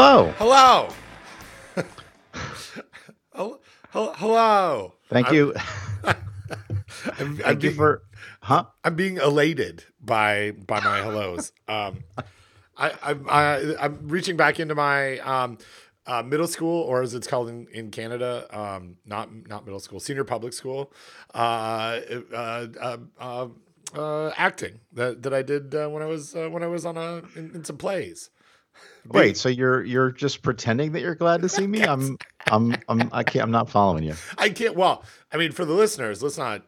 Hello. Hello. Hel- hel- Hello. Thank I'm- you. I'm, I'm Thank you being, for. Huh? I'm being elated by by my hellos. Um, I, I'm I, I'm reaching back into my um, uh, middle school, or as it's called in, in Canada, um, not not middle school, senior public school, uh, uh, uh, uh, uh, acting that, that I did uh, when I was uh, when I was on a in, in some plays. Wait. So you're you're just pretending that you're glad to see me? I'm I'm I'm I can't. I'm not following you. I can't. Well, I mean, for the listeners, let's not.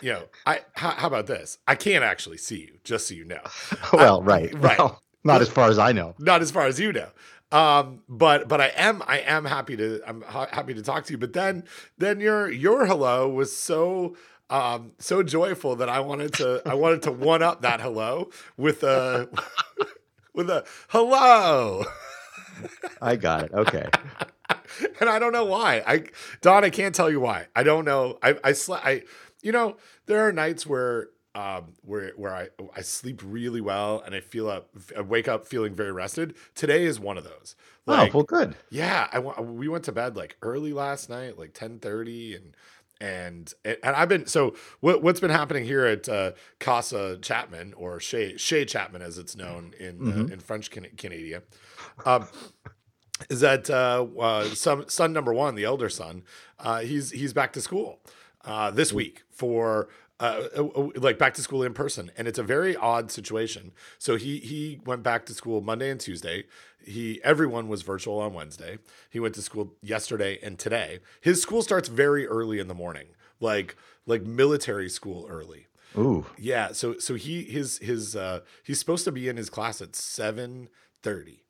You know, I how, how about this? I can't actually see you, just so you know. well, right. right. Well, not as far as I know. Not as far as you know. Um, but but I am I am happy to I'm ha- happy to talk to you. But then then your your hello was so um so joyful that I wanted to I wanted to one up that hello with a with a hello. I got it. Okay. and I don't know why. I Don, I can't tell you why. I don't know. I I sl- I you know, there are nights where um where where I I sleep really well and I feel up I wake up feeling very rested. Today is one of those. oh, well, good. yeah, I we went to bed like early last night, like 10:30 and and and I've been so what what's been happening here at uh, Casa Chapman or Chez Chez Chapman as it's known in uh, in French Can- Canada. Um, is that uh, uh, some son number one, the elder son, uh, he's he's back to school uh, this week for uh, uh, uh, like back to school in person, and it's a very odd situation. So he he went back to school Monday and Tuesday. He everyone was virtual on Wednesday. He went to school yesterday and today. His school starts very early in the morning, like like military school early. Ooh. Yeah, so so he his his uh he's supposed to be in his class at 7:30.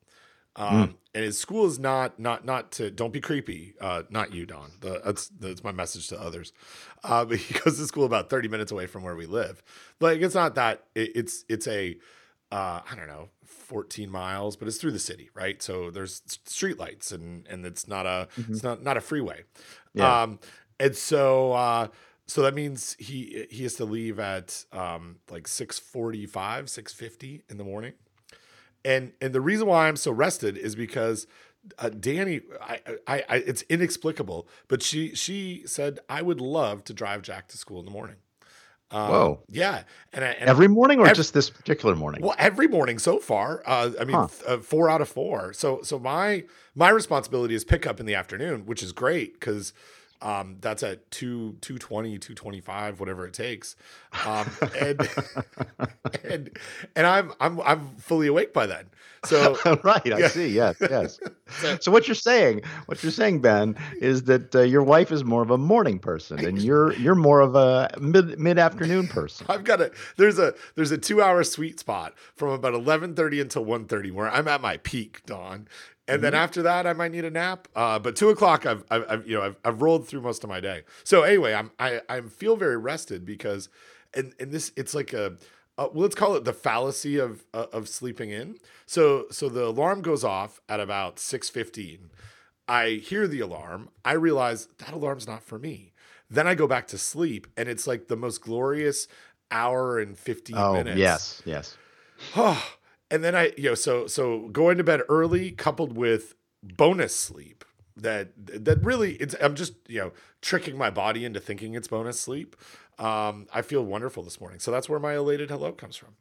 Um and his school is not not not to don't be creepy. Uh not you, Don. The, that's that's my message to others. Uh but he goes to school about 30 minutes away from where we live. Like it's not that it, it's it's a uh I don't know, 14 miles, but it's through the city, right? So there's street lights and and it's not a it's not not a freeway. Yeah. Um and so uh so that means he he has to leave at um like 645 650 in the morning and and the reason why i'm so rested is because uh, danny I, I i it's inexplicable but she she said i would love to drive jack to school in the morning um, Whoa. yeah and, I, and Every morning or just this particular morning? well, every morning so far. Uh, I mean, Huh. th- uh, four out of four. So, so my my responsibility is pick up in the afternoon, which is great because um, that's at two two twenty, two twenty five, whatever it takes. Um, and and and I'm I'm I'm fully awake by then. So right. I see. Yes. Yes. so what you're saying, what you're saying, Ben, is that uh, your wife is more of a morning person, and you're you're more of a mid mid afternoon person. I've got a there's a there's a two hour sweet spot from about eleven thirty until 1.30 where I'm at my peak, Dawn. And then after that, I might need a nap. Uh, but two o'clock, I've, I've, I've you know I've, I've rolled through most of my day. So anyway, I'm I I feel very rested because, and and this it's like a uh, well, let's call it the fallacy of uh, of sleeping in. So so the alarm goes off at about six fifteen. I hear the alarm. I realize that alarm's not for me. Then I go back to sleep, and it's like the most glorious hour and fifteen Oh minutes. yes, yes. and then I, you know, so so going to bed early coupled with bonus sleep that that really it's I'm just you know tricking my body into thinking it's bonus sleep. Um, I feel wonderful this morning, so that's where my elated hello comes from.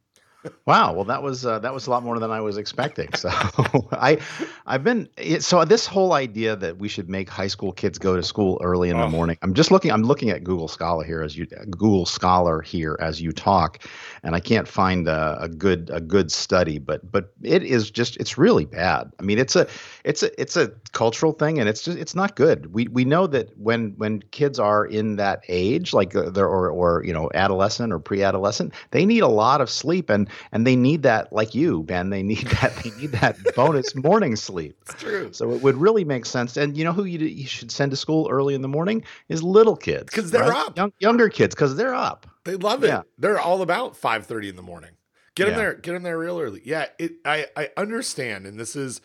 Wow. Well, that was uh, that was a lot more than I was expecting. So I, I've been so this whole idea that we should make high school kids go to school early in the Oh. morning. I'm just looking. I'm looking at Google Scholar here as you Google Scholar here as you talk, and I can't find a, a good a good study. But but it is just it's really bad. I mean, it's a it's a it's a cultural thing, and it's just it's not good. We we know that when when kids are in that age, like uh, they're or or you know adolescent or pre-adolescent, they need a lot of sleep, and and they need that like you, Ben. They need that they need that bonus morning sleep. It's true So it would really make sense. And you know who you, you should send to school early in the morning is little kids because they're up. Young, younger kids because they're up. They love it. Yeah. They're all about five thirty in the morning. Get them Yeah. there. Get them there real early. Yeah, it. I I understand, and this is,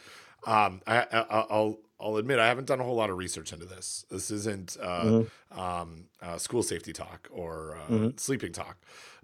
um, I, I I'll I'll admit I haven't done a whole lot of research into this. This isn't uh, Mm-hmm. um, uh, school safety talk or uh, sleeping talk,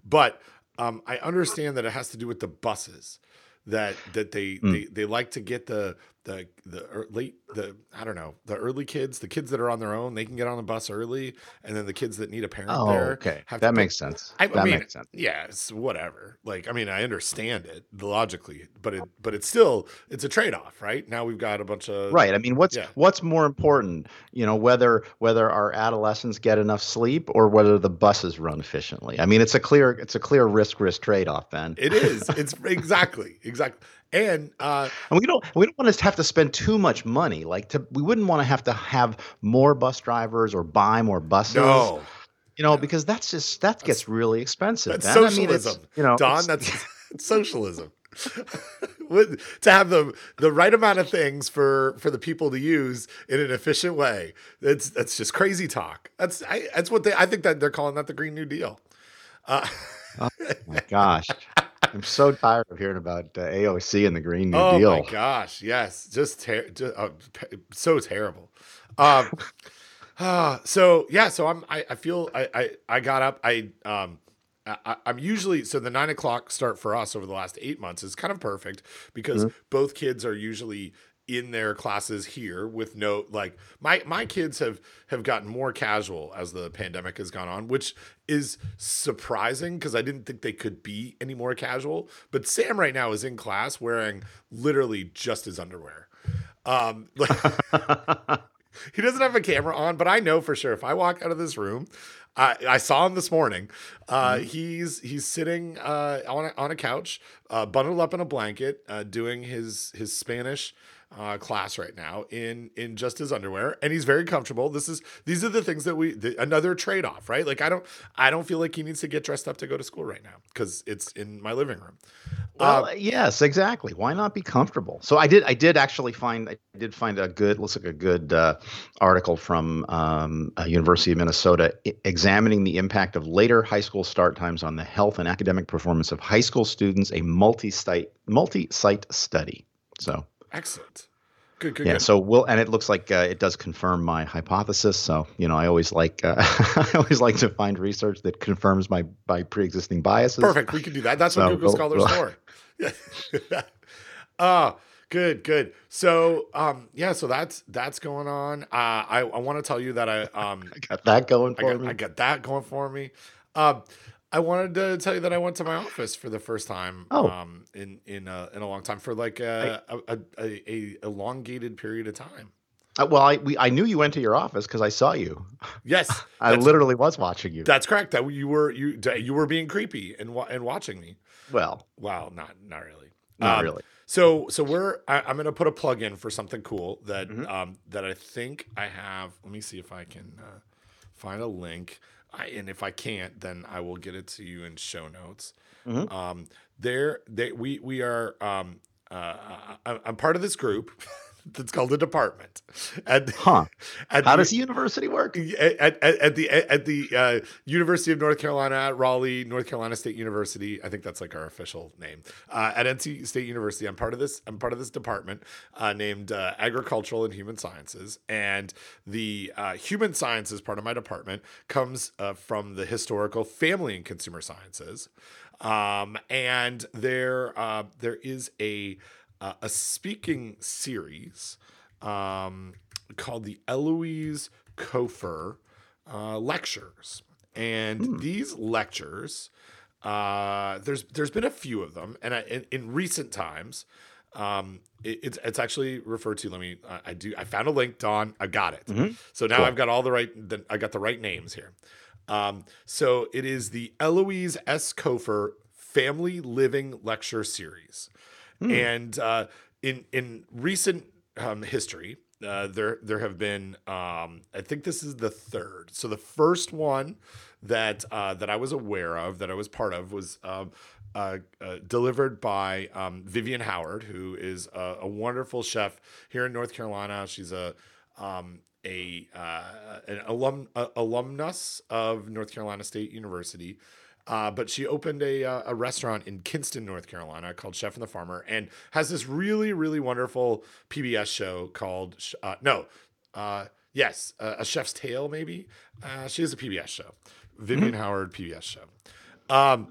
but um, I understand that it has to do with the buses that that they Mm. they, they like to get the the the late the I don't know the early kids, the kids that are on their own, they can get on the bus early, and then the kids that need a parent Oh, there okay. have That makes sense. I, I that mean, makes sense. yeah, it's whatever. Like, I mean, I understand it logically, but it, but it's still, it's a trade off, right? Now we've got a bunch of Right. I mean, what's yeah. what's more important? You know, whether whether our adolescents get enough sleep or whether the buses run efficiently. I mean, it's a clear it's a clear risk risk trade off, Ben. It is. It's exactly, exactly. And uh, And we don't we don't want to have to spend too much money. Like to we wouldn't want to have to have more bus drivers or buy more buses. no, You know, because that's just that gets really expensive. that's Ben. I mean, it's, socialism. you know, Don, it's- that's socialism. To have the the right amount of things for for the people to use in an efficient way. That's that's just crazy talk. That's I, that's what they. I think that they're calling that the Green New Deal. Uh, my gosh. I'm so tired of hearing about uh, AOC and the Green New oh Deal. Oh my gosh, yes, just, ter- just uh, so terrible. Um, ah, so yeah, so I'm I, I feel I, I I got up I um. I, I- I'm usually so the nine o'clock start for us over the last eight months is kind of perfect because both kids are usually in their classes here with no like my my kids have have gotten more casual as the pandemic has gone on which is surprising because i didn't think they could be any more casual but sam right now is in class wearing literally just his underwear um like he doesn't have a camera on, but I know for sure if I walk out of this room, I, I saw him this morning. Uh, He's he's sitting uh, on a, on a couch, uh, bundled up in a blanket, uh, doing his his Spanish uh, class right now in in just his underwear, and he's very comfortable. This is these are the things that we the, another trade off, right? Like I don't I don't feel like he needs to get dressed up to go to school right now because it's in my living room. Well, yes, exactly. Why not be comfortable? So I did. I did actually find. I did find a good. Looks like a good uh, article from um, uh, University of Minnesota examining the impact of later high school start times on the health and academic performance of high school students. A multi-site multi-site study. So Excellent. Good, good, yeah. good. So we'll and it looks like uh, it does confirm my hypothesis. So you know, I always like uh, I always like to find research that confirms my my pre-existing biases. Perfect. We can do that. That's what Google Scholar's we'll- for. Ah, good, good. So, um, yeah, so that's that's going on. Uh, I I want to tell you that I um I got that going I for got me. I got that going for me. Um, I wanted to tell you that I went to my office for the first time Oh. um in in a, in a long time for like a a, a, a elongated period of time. Uh, well, I we, I knew you went to your office because I saw you. Yes, I literally was watching you. That's correct. That you were you you were being creepy and and watching me. well, Wow, not not really. not Um, really. So so we're I, I'm gonna put a plug in for something cool that Mhm. um that I think I have. Let me see if I can uh, find a link. I, and if I can't, then I will get it to you in show notes. Mhm. Um, there, they we we are. Um, uh, I, I'm part of this group that's called a department. And Huh? at How the- does the university work? at, at, at the at the uh, University of North Carolina at Raleigh, North Carolina State University. I think that's like our official name. Uh, at NC State University, I'm part of this. I'm part of this department uh, named uh, Agricultural and Human Sciences, and the uh, Human Sciences part of my department comes uh, from the Historical, Family, and Consumer Sciences. Um, and there uh, there is a uh, a speaking series um, called the Eloise Cofer uh, lectures, and these lectures, uh, there's there's been a few of them, and I, in, in recent times, um, it, it's it's actually referred to. Let me, I, I do, I found a link, Don, I got it. Mhm. So now Cool. I've got all the right, the, I got the right names here. Um, so it is the Eloise S. Cofer Family Living Lecture Series, and uh, in in recent um, history, uh, there there have been um, I think this is the third. So the first one that uh, that I was aware of that I was part of was. Um, uh, uh, delivered by um, Vivian Howard, who is a, a wonderful chef here in North Carolina. She's a um, a uh, an alum alumnus of North Carolina State University. Uh, but she opened a, uh, a restaurant in Kinston, North Carolina, called Chef and the Farmer, and has this really, really wonderful PBS show called uh, no, uh, yes, uh, a Chef's Tale, maybe. Uh, she has a PBS show, Vivian Howard PBS show. Um,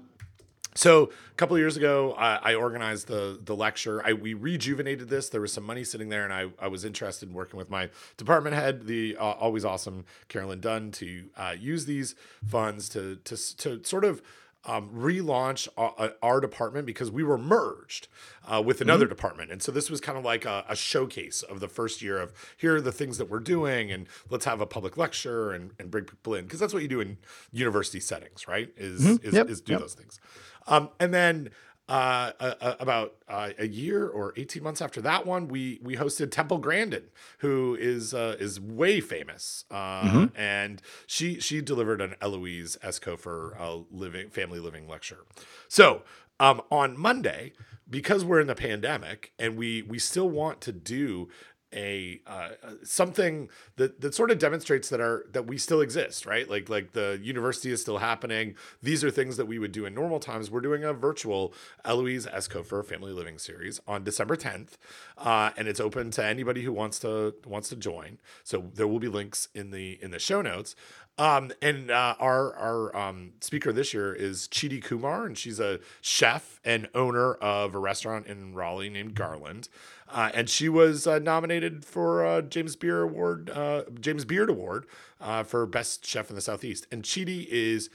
so a couple of years ago, I, I organized the the lecture. I we rejuvenated this. There was some money sitting there, and I, I was interested in working with my department head, the uh, always awesome Carolyn Dunn, to uh, use these funds to to to sort of um, relaunch our, our, department because we were merged uh, with another mm-hmm. department. And so this was kind of like a, a, showcase of the first year of here are the things that we're doing and let's have a public lecture and, and bring people in because that's what you do in university settings, right? Is mm-hmm. is, yep. is, do yep. those things. Um, and then uh, uh, about uh, a year or 18 months after that one, we we hosted Temple Grandin, who is uh, is way famous, uh, mm-hmm. and she she delivered an Eloise S. Cofer uh, living family living lecture. So um, on Monday, because we're in the pandemic and we we still want to do a uh, something that that sort of demonstrates that our that we still exist, right? Like like the university is still happening. These are things that we would do in normal times. We're doing a virtual Eloise S. Cofer Family Living Series on December 10th, uh, and it's open to anybody who wants to wants to join. So there will be links in the in the show notes. Um, and uh, our our um, speaker this year is Cheetie Kumar, and she's a chef and owner of a restaurant in Raleigh named Garland. Uh, and she was uh, nominated for James Beard Award, uh, James Beard Award uh, for best chef in the Southeast. And Cheetie is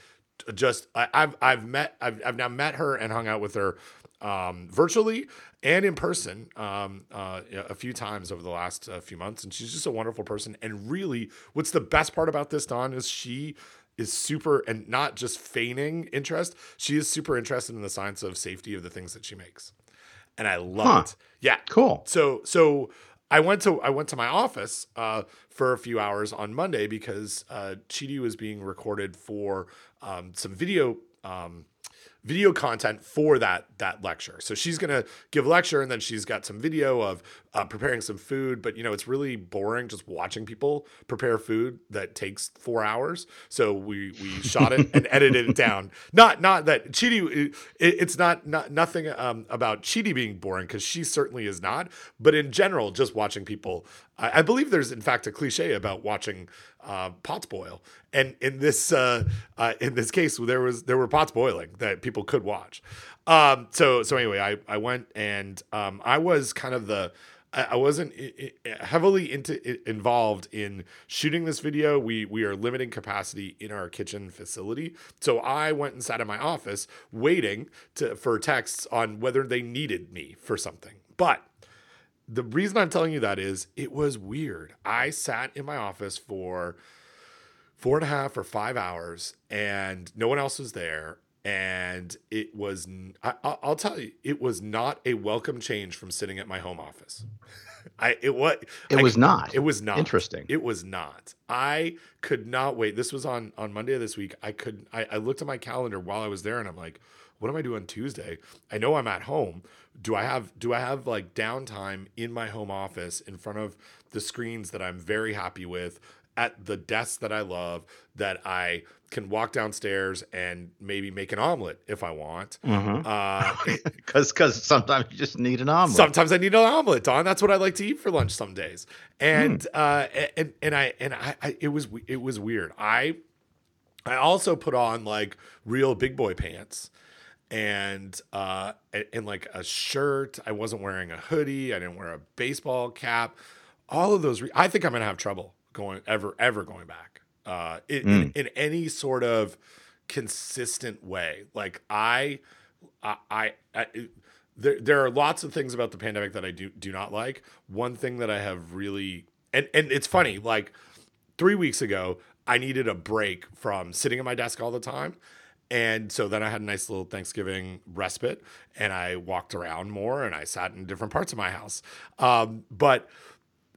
just I, have I've met I've I've now met her and hung out with her um, virtually and in person um, uh, a few times over the last uh, few months. And she's just a wonderful person. And really, what's the best part about this, Don, is she is super and not just feigning interest. She is super interested in the science of safety of the things that she makes. And I love huh. it. Yeah. Cool. So, so I went to I went to my office uh, for a few hours on Monday because uh, Cheetie was being recorded for um, some video um, video content for that that lecture. So she's going to give a lecture and then she's got some video of uh, preparing some food, but you know, it's really boring just watching people prepare food that takes 4 hours. So we we shot it and edited it down. Not not that Cheetie it, it's not not nothing um, about Cheetie being boring cuz she certainly is not, but in general just watching people I, I believe there's in fact a cliche about watching uh, pots boil, and in this uh, uh, in this case, there was there were pots boiling that people could watch. Um, so so anyway, I I went and um, I was kind of the I wasn't heavily into involved in shooting this video. We we are limiting capacity in our kitchen facility, so I went and sat in my office waiting to for texts on whether they needed me for something. But the reason I'm telling you that is it was weird. I sat in my office for four and a half or five hours and no one else was there. And it was, I, will tell you, it was not a welcome change from sitting at my home office. I, it was, it I, was not, it was not interesting. It was not. I could not wait. This was on, on Monday of this week. I could, I, I looked at my calendar while I was there and I'm like, what am I doing Tuesday? I know I'm at home. Do I have do I have like downtime in my home office in front of the screens that I'm very happy with at the desk that I love that I can walk downstairs and maybe make an omelet if I want. Because mm-hmm. uh, sometimes you just need an omelet. Sometimes I need an omelet, Don. That's what I like to eat for lunch some days. And mm. uh, and and I and I, I it was it was weird. I I also put on like real big boy pants and uh in like a shirt i wasn't wearing a hoodie i didn't wear a baseball cap all of those re- i think i'm gonna have trouble going ever ever going back uh in, mm. in, in, any sort of consistent way like i i, I, I there, there are lots of things about the pandemic that i do do not like one thing that i have really and and it's funny like three weeks ago i needed a break from sitting at my desk all the time and so then I had a nice little Thanksgiving respite and I walked around more and I sat in different parts of my house. Um, but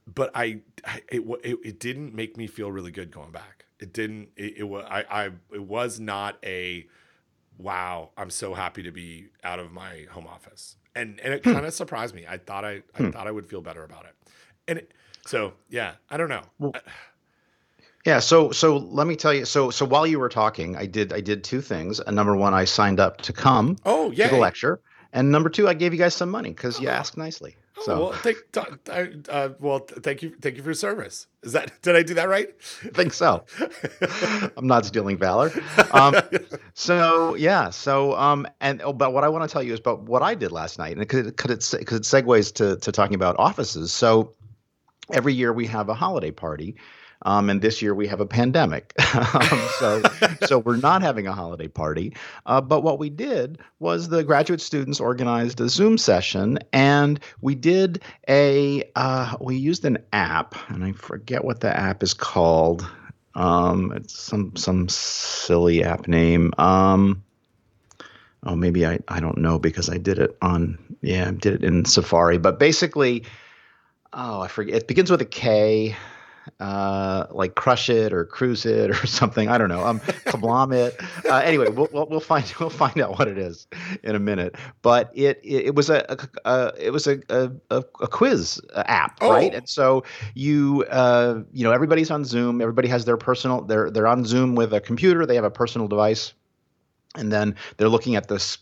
but I, I it, it, it didn't make me feel really good going back. It didn't it, it was I, I it was not a wow, I'm so happy to be out of my home office. And and it hmm. kind of surprised me. I thought I I hmm. thought I would feel better about it. And it, so yeah, I don't know. Well, yeah, so so let me tell you. So so while you were talking, I did I did two things. And number one, I signed up to come oh, to the lecture, and number two, I gave you guys some money because you oh. asked nicely. So well, thank, uh, well, thank you, thank you for your service. Is that did I do that right? I think so. I'm not stealing valor. Um, so yeah. So um, and oh, but what I want to tell you is about what I did last night, and because it, cause it, it segues to to talking about offices. So every year we have a holiday party um, and this year we have a pandemic. um, so, so we're not having a holiday party. Uh, but what we did was the graduate students organized a Zoom session, and we did a uh, we used an app, and I forget what the app is called. Um, it's some some silly app name. Um, oh, maybe I I don't know because I did it on yeah I did it in Safari. But basically, oh I forget. It begins with a K uh, like crush it or cruise it or something. I don't know. Um, kablam it. Uh, anyway, we'll, we'll find we'll find out what it is in a minute. But it it, it was a, a, a, it was a a, a quiz app, oh. right? And so you uh, you know everybody's on Zoom. Everybody has their personal. They're they're on Zoom with a computer. They have a personal device and then they're looking at the,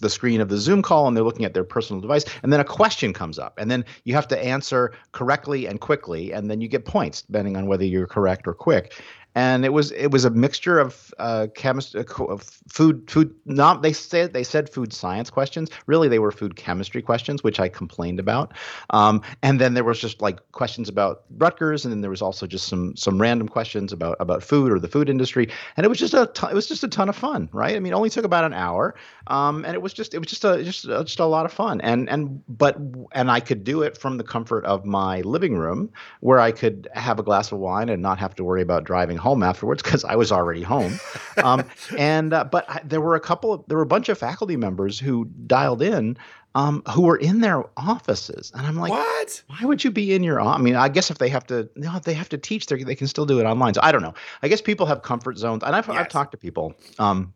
the screen of the zoom call and they're looking at their personal device and then a question comes up and then you have to answer correctly and quickly and then you get points depending on whether you're correct or quick and it was it was a mixture of uh, chemistry, uh, of food, food. Not they said they said food science questions. Really, they were food chemistry questions, which I complained about. Um, and then there was just like questions about Rutgers, and then there was also just some some random questions about about food or the food industry. And it was just a ton, it was just a ton of fun, right? I mean, it only took about an hour, um, and it was just it was just a just just a lot of fun. And and but and I could do it from the comfort of my living room, where I could have a glass of wine and not have to worry about driving home afterwards because I was already home. Um, and uh, but I, there were a couple of there were a bunch of faculty members who dialed in um, who were in their offices, and I'm like, what? Why would you be in your? I mean, I guess if they have to, if they have to teach, they they can still do it online. So I don't know. I guess people have comfort zones, and I've yes. I've talked to people. Um,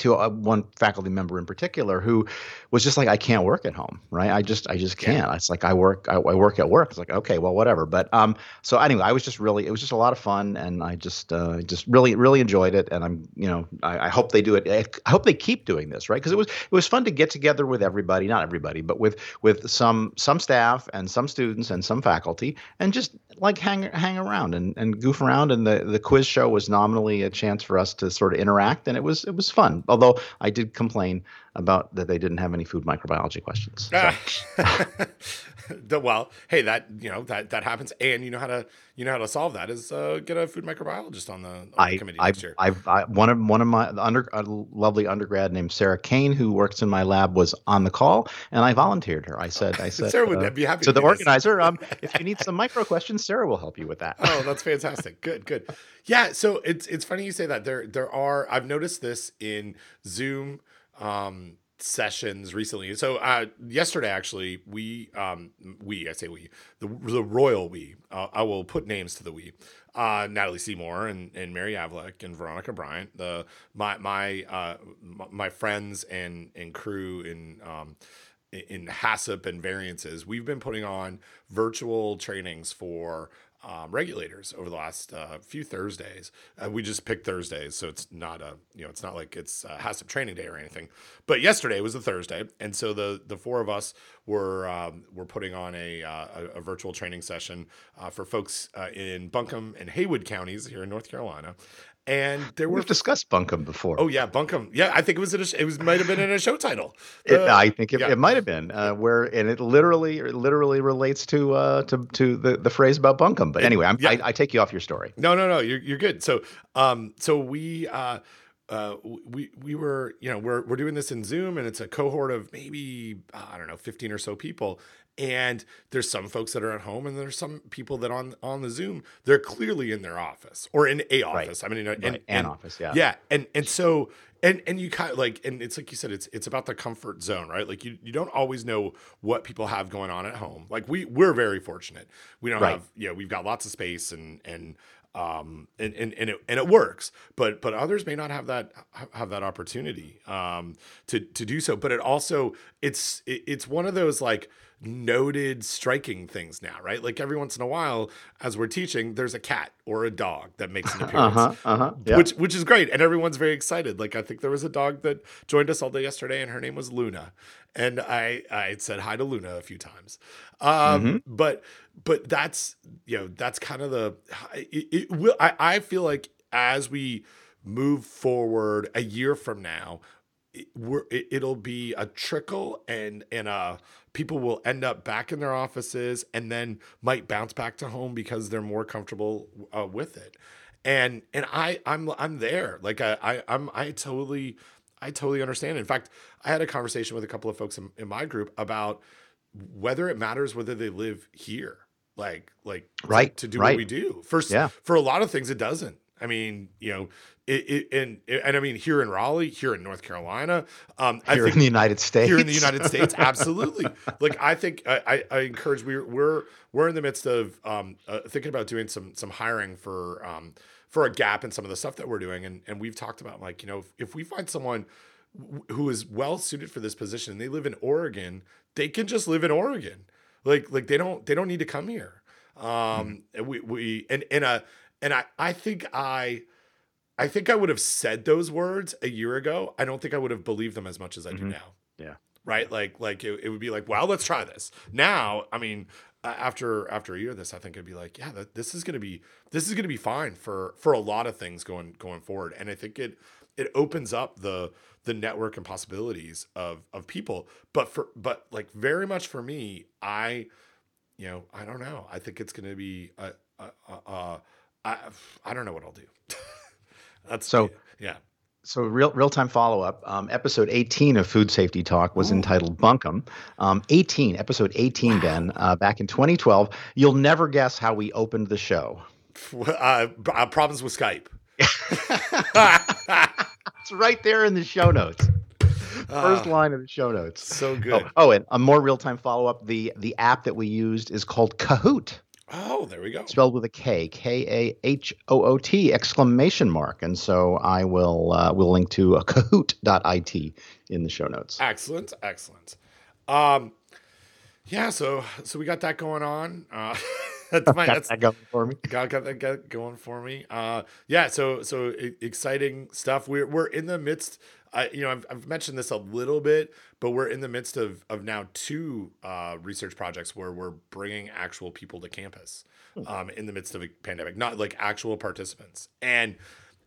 to a, one faculty member in particular who was just like, I can't work at home, right? I just, I just can't. It's like I work, I, I, work at work. It's like, okay, well, whatever. But um, so anyway, I was just really, it was just a lot of fun, and I just, uh, just really, really enjoyed it. And I'm, you know, I, I hope they do it. I hope they keep doing this, right? Because it was, it was fun to get together with everybody, not everybody, but with, with some, some staff and some students and some faculty, and just like hang, hang around and, and goof around. And the, the quiz show was nominally a chance for us to sort of interact, and it was, it was fun although I did complain about that they didn't have any food microbiology questions. So. well, hey, that you know that that happens, and you know how to you know how to solve that is uh, get a food microbiologist on the, on I, the committee I've, next year. I've, I, one of one of my under a lovely undergrad named Sarah Kane who works in my lab was on the call, and I volunteered her. I said, I said, Sarah would uh, be happy. So the organizer, um, if you need some micro questions, Sarah will help you with that. oh, that's fantastic. Good, good. Yeah. So it's it's funny you say that. There there are I've noticed this in Zoom. Um, sessions recently. So uh, yesterday, actually, we um, we I say we the the royal we uh, I will put names to the we. Uh, Natalie Seymour and, and Mary Avlick and Veronica Bryant, the my my uh, my friends and and crew in um, in HACCP and variances, we've been putting on virtual trainings for um, regulators over the last uh, few Thursdays. Uh, we just picked Thursdays, so it's not a you know it's not like it's uh, HACCP training day or anything. But yesterday was a Thursday, and so the the four of us were um, were putting on a uh, a, a, virtual training session uh, for folks uh, in Buncombe and Haywood counties here in North Carolina, and there were we've discussed bunkum before. Oh yeah, bunkum. Yeah, I think it was in a, it was might have been in a show title. it, I think it, yeah. it might have been uh, where and it literally it literally relates to uh, to to the, the phrase about bunkum. But anyway, yeah. I, I take you off your story. No, no, no, you're you're good. So um so we uh uh, we we were you know we're we're doing this in Zoom and it's a cohort of maybe I don't know 15 or so people and there's some folks that are at home and there's some people that on on the zoom they're clearly in their office or in a office right. i mean in, right. an office yeah yeah and and so and and you kind of like and it's like you said it's it's about the comfort zone right like you you don't always know what people have going on at home like we we're very fortunate we don't right. have yeah you know, we've got lots of space and and um, and and and it, and it works. But but others may not have that have that opportunity um, to to do so. But it also it's it, it's one of those like noted striking things now, right? Like every once in a while, as we're teaching, there's a cat or a dog that makes an appearance, Uh-huh, uh-huh, yeah. which which is great, and everyone's very excited. Like I think there was a dog that joined us all day yesterday, and her name was Luna, and I I said hi to Luna a few times, um, Mm-hmm. but but that's you know that's kind of the it, it will I, I feel like as we move forward a year from now it, it'll be a trickle and and uh people will end up back in their offices and then might bounce back to home because they're more comfortable uh, with it. And and i i'm i'm there. Like i, I i'm i totally i totally understand. In fact i had a conversation with a couple of folks in, in my group about whether it matters whether they live here like like Right, to, do right. what we do. For s- Yeah. for a lot of things it doesn't i mean you know it, it and and i mean here in raleigh here in north carolina um i Here think in the United States. here in the United States, absolutely. Like I think I, I, I encourage we're we're we're in the midst of um, uh, thinking about doing some some hiring for um, for a gap in some of the stuff that we're doing, and and we've talked about like you know if, if we find someone who is well suited for this position and they live in Oregon, they can just live in Oregon. Like like they don't they don't need to come here. Um, and we we and and uh and I I think I. I think I would have said those words a year ago. I don't think I would have believed them as much as I do Mhm. now Yeah. right like like it, it would be like well let's try this now i mean after after a year of this i think it'd be like yeah that, this is going to be this is to be fine for for a lot of things going going forward and i think it it opens up the the network and possibilities of of people but for but like very much for me i you know i don't know i think it's going to be a, a, a, a I, I don't know what i'll do that's So- yeah So real real time follow up. Um, episode 18 of Food Safety Talk was Ooh. entitled Bunkum. Um, 18, episode 18, Ben, uh, back in 2012. You'll never guess how we opened the show. uh, uh, problems with skype It's right there in the show notes. First Ah, line of the show notes. so good. Oh, oh, and a more real time follow up. The the app that we used is called Kahoot, Oh, there we go. spelled with a K, K A H O O T exclamation mark. And so I will uh, will link to uh, Kahoot.it in the show notes. Excellent, excellent. Um, yeah, so so we got that going on. Uh, that's my Got that's that going for me. got, got that got going for me. Uh, yeah, so so exciting stuff. We're we're in the midst. I you know I've, I've mentioned this a little bit, but we're in the midst of of now two uh, research projects where we're bringing actual people to campus um, in the midst of a pandemic, not like actual participants. And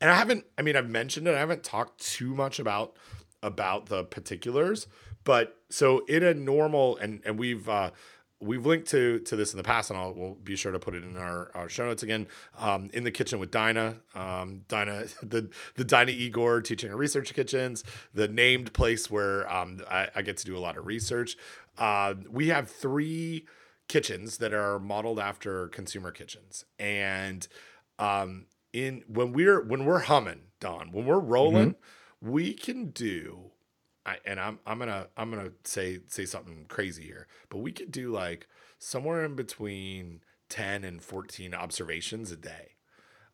and I haven't. I mean, I've mentioned it. I haven't talked too much about about the particulars, but so in a normal and and we've uh, we've linked to to this in the past, and I'll we'll be sure to put it in our, our show notes again. Um, in the kitchen with Dinah, um, Dinah, the the Dinah Igor teaching and research kitchens, the named place where um, I, I get to do a lot of research. Uh, we have three kitchens that are modeled after consumer kitchens, and um, in when we're when we're humming, Don, when we're rolling, we can do I, and I'm I'm gonna I'm gonna say say something crazy here, but we could do like somewhere in between ten and fourteen observations a day,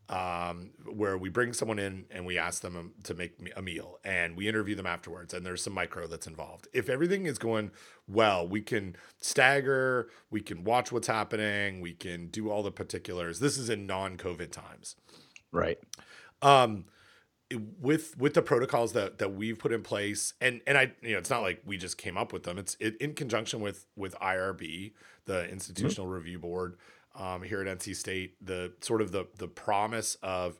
um, where we bring someone in and we ask them um, to make a meal, and we interview them afterwards, and there's some micro that's involved. If everything is going well, we can stagger, we can watch what's happening, we can do all the particulars. This is in non-COVID times Right. um with with the protocols that that we've put in place and and i you know it's not like we just came up with them. It's it, in conjunction with with irb the institutional review board um here at nc state the sort of the the promise of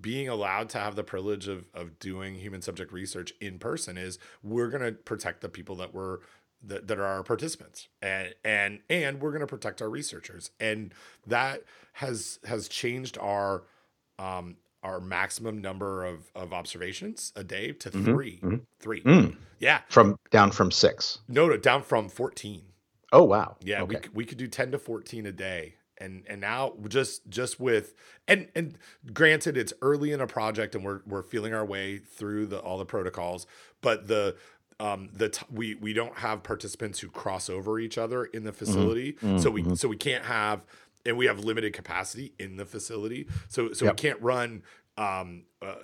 being allowed to have the privilege of of doing human subject research in person is we're going to protect the people that were that, that are our participants and and and we're going to protect our researchers. And that has has changed our um our maximum number of of observations a day to Mhm, 3 mhm. three Mm, yeah from down from six. no no down from 14 Oh wow. yeah we, Okay. c- we could do 10 to 14 a day and and now just just with and and granted it's early in a project and we're we're feeling our way through the all the protocols but the um the t- we we don't have participants who cross over each other in the facility so we mhm. so we can't have and we have limited capacity in the facility so so Yep. we can't run um uh,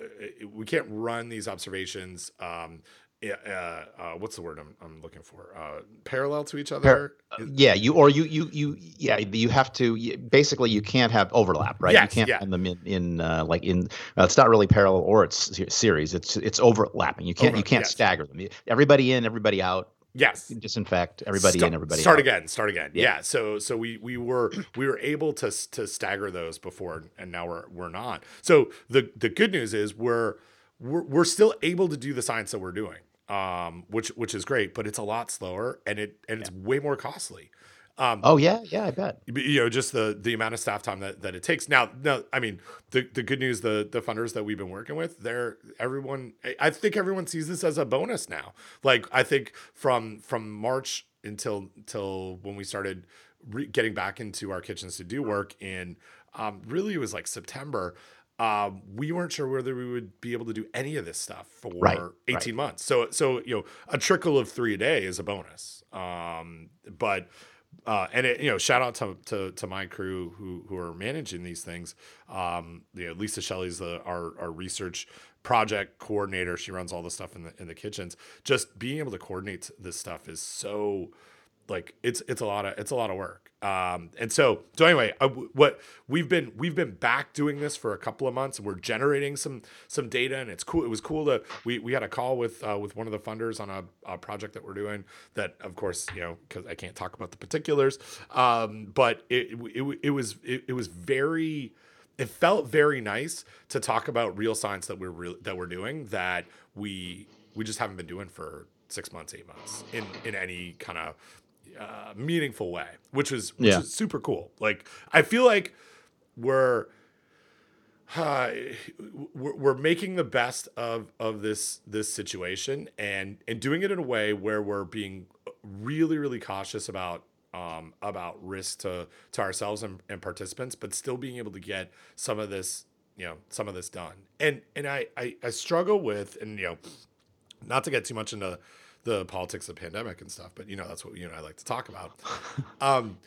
we can't run these observations um yeah, uh, uh, what's the word I'm, I'm looking for? Uh, parallel to each other. Par- yeah, you or you you you yeah you have to you, basically you can't have overlap, right? Yes, you can't yeah. have them in in uh, like in uh, it's not really parallel or it's series. It's it's overlapping. You can't you can't yes. stagger them. Everybody in, everybody out. Yes. Disinfect. Everybody Sta- in, everybody start out. again. Start again. Yeah. Yeah. So so we we were we were able to to stagger those before, and now we're we're not. So the the good news is we're we're, we're still able to do the science that we're doing, um, which which is great, but it's a lot slower and it and it's way more costly. Um, Oh yeah, yeah, I bet. you know just the the amount of staff time that, that it takes now no i mean the the good news the the funders that we've been working with they're everyone I- think everyone sees this as a bonus now like i think from from march until until when we started re- getting back into our kitchens to do work in um really it was like september um, we weren't sure whether we would be able to do any of this stuff for Right, 18 months. So, so, you know, a trickle of three a day is a bonus. Um, but, uh, and it, you know, shout out to, to, to my crew who, who are managing these things. Um, you know, Lisa Shelley's the, our, our research project coordinator. She runs all the stuff in the, in the kitchens. Just being able to coordinate this stuff is so, like it's it's a lot of it's a lot of work. Um and so so anyway uh, what we've been we've been back doing this for a couple of months and we're generating some some data and it's cool it was cool to we we had a call with uh, with one of the funders on a, a project that we're doing that of course you know because i can't talk about the particulars. Um but it it, it was it, it was very it felt very nice to talk about real science that we're real that we're doing that we we just haven't been doing for six months eight months in in any kind of uh, meaningful way, which was which Yeah. is super cool. Like I feel like we're uh, we're, we're making the best of of this this situation and and doing it in a way where we're being really really cautious about um, about risk to to ourselves and, and participants, but still being able to get some of this you know some of this done. And and I I, I struggle with and you know not to get too much into the politics of pandemic and stuff, but you know that's what you and I like to talk about. um,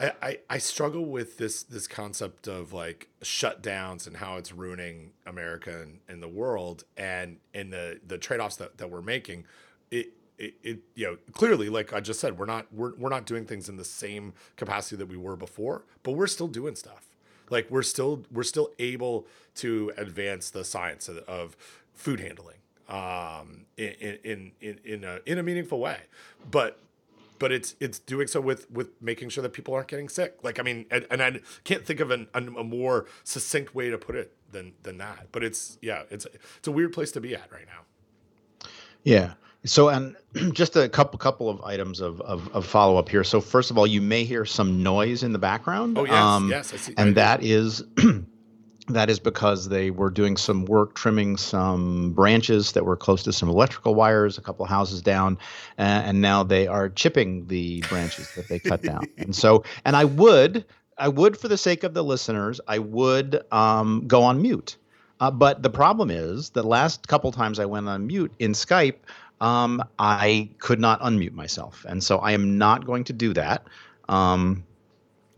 I, I I struggle with this this concept of like shutdowns and how it's ruining America and, and the world, and and the the trade offs that, that we're making. It, it it you know clearly like I just said we're not we're we're not doing things in the same capacity that we were before, but we're still doing stuff. Like we're still we're still able to advance the science of, of food handling um, in in in in a in a meaningful way, but but it's it's doing so with with making sure that people aren't getting sick. Like I mean, and, and I can't think of an, a more succinct way to put it than than that. But it's yeah, it's it's a weird place to be at right now. Yeah. So, and just a couple couple of items of, of, of follow up here. So, first of all, you may hear some noise in the background. Oh yes, yes, I see. And do. that is that is because they were doing some work trimming some branches that were close to some electrical wires a couple of houses down uh, and now they are chipping the branches that they cut down. And so and i would i would for the sake of the listeners i would um, go on mute. Uh, but the problem is the last couple times i went on mute in skype um, i could not unmute myself. And so i am not going to do that. Um,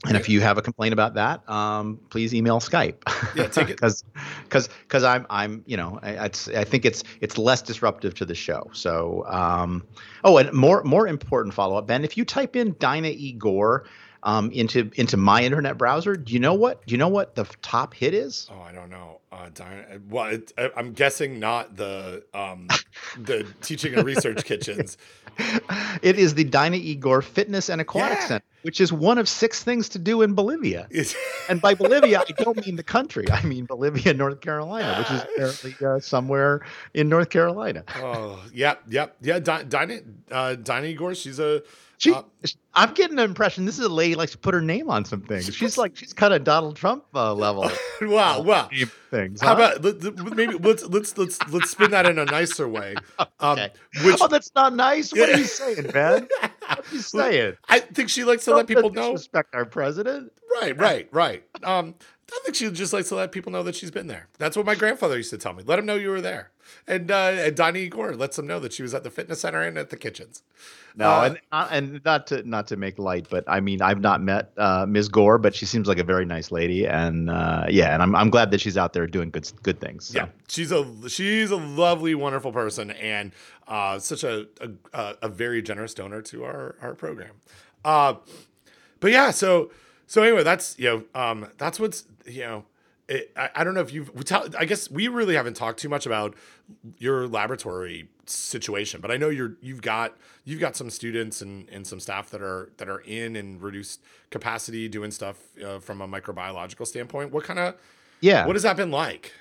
and if you have a complaint about that, um, please email Skype. Yeah, take it- because because I'm I'm you know I, it's, I think it's it's less disruptive to the show. So um, oh, and more more important follow up, Ben. If you type in Dinah E Gore um, into into my internet browser, do you know what do you know what the top hit is? Oh, I don't know. Uh, well, it, I, I'm guessing not the um, the teaching and research kitchens. It is the Dinah Igor Fitness and Aquatic Yeah. Center, which is one of six things to do in Bolivia. And by Bolivia, I don't mean the country. I mean Bolivia, North Carolina, which is apparently uh, somewhere in North Carolina. oh, yep, yep, yeah. Di- Dinah, uh, Dinah Igor, she's a She, uh, I'm getting the impression this is a lady who likes to put her name on some things. She's like she's kind of Donald Trump uh, level wow, wow. name things. How huh? about let- let- maybe let's let's let's let's spin that in a nicer way. Um, Okay. Which Oh, that's not nice. What are you saying, man? What are you saying? I think she likes to let Don't people know. respect our president. right, right, right. Um, I think she just likes to let people know that she's been there. That's what my grandfather used to tell me. Let him know you were there. And uh, and Donnie Gore lets them know that she was at the fitness center and at the kitchens. No, uh, and uh, and not to not to make light, but I mean I've not met uh, Ms. Gore, but she seems like a very nice lady, and uh, yeah, and I'm I'm glad that she's out there doing good good things. So. Yeah, she's a she's a lovely, wonderful person, and uh, such a, a, a very generous donor to our our program. Uh, but yeah, so so anyway, that's you know um, that's what's you know it, I, I, don't know if you've tell, I guess we really haven't talked too much about your laboratory situation, but I know you're you've got you've got some students and, and some staff that are that are in and reduced capacity doing stuff uh, from a microbiological standpoint. What kind of yeah? What has that been like?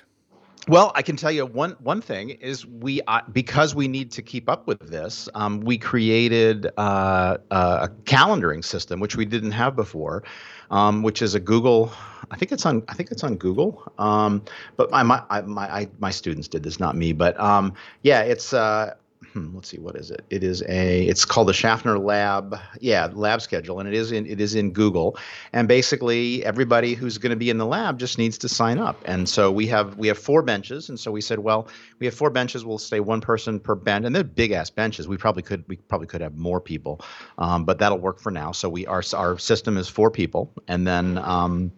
Well, I can tell you one one thing is we uh, because we need to keep up with this. Um, we created uh, a calendaring system which we didn't have before, um, which is a Google. I think it's on. I think it's on Google. Um, but my my my I, my students did this, not me. But um, yeah, it's uh, hmm, let's see, what is it? It is a, it's called the Schaffner Lab, yeah, lab schedule, and it is in, it is in Google. And basically, everybody who's going to be in the lab just needs to sign up. And so we have we have four benches, and so we said, well, we have four benches. We'll stay one person per bench, and they're big ass benches. We probably could we probably could have more people, um, but that'll work for now. So we our our system is four people, and then. Um,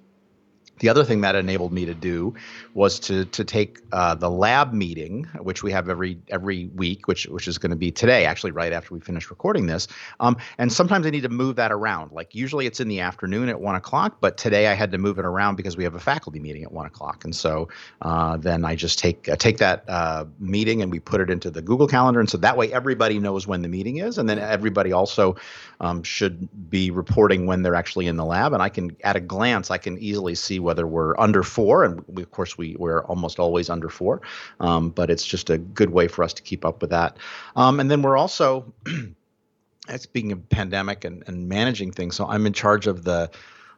the other thing that enabled me to do was to to take uh, the lab meeting, which we have every every week, which which is going to be today, actually, right after we finish recording this. Um, and sometimes I need to move that around. Like usually it's in the afternoon at one o'clock, but today I had to move it around because we have a faculty meeting at one o'clock. And so uh, then I just take uh, take that uh, meeting and we put it into the Google Calendar, and so that way everybody knows when the meeting is, and then everybody also um, should be reporting when they're actually in the lab. And I can, at a glance, I can easily see whether we're under four, and we, of course we we're almost always under four, um, but it's just a good way for us to keep up with that. Um, and then we're also, speaking of pandemic and, and managing things, so I'm in charge of the.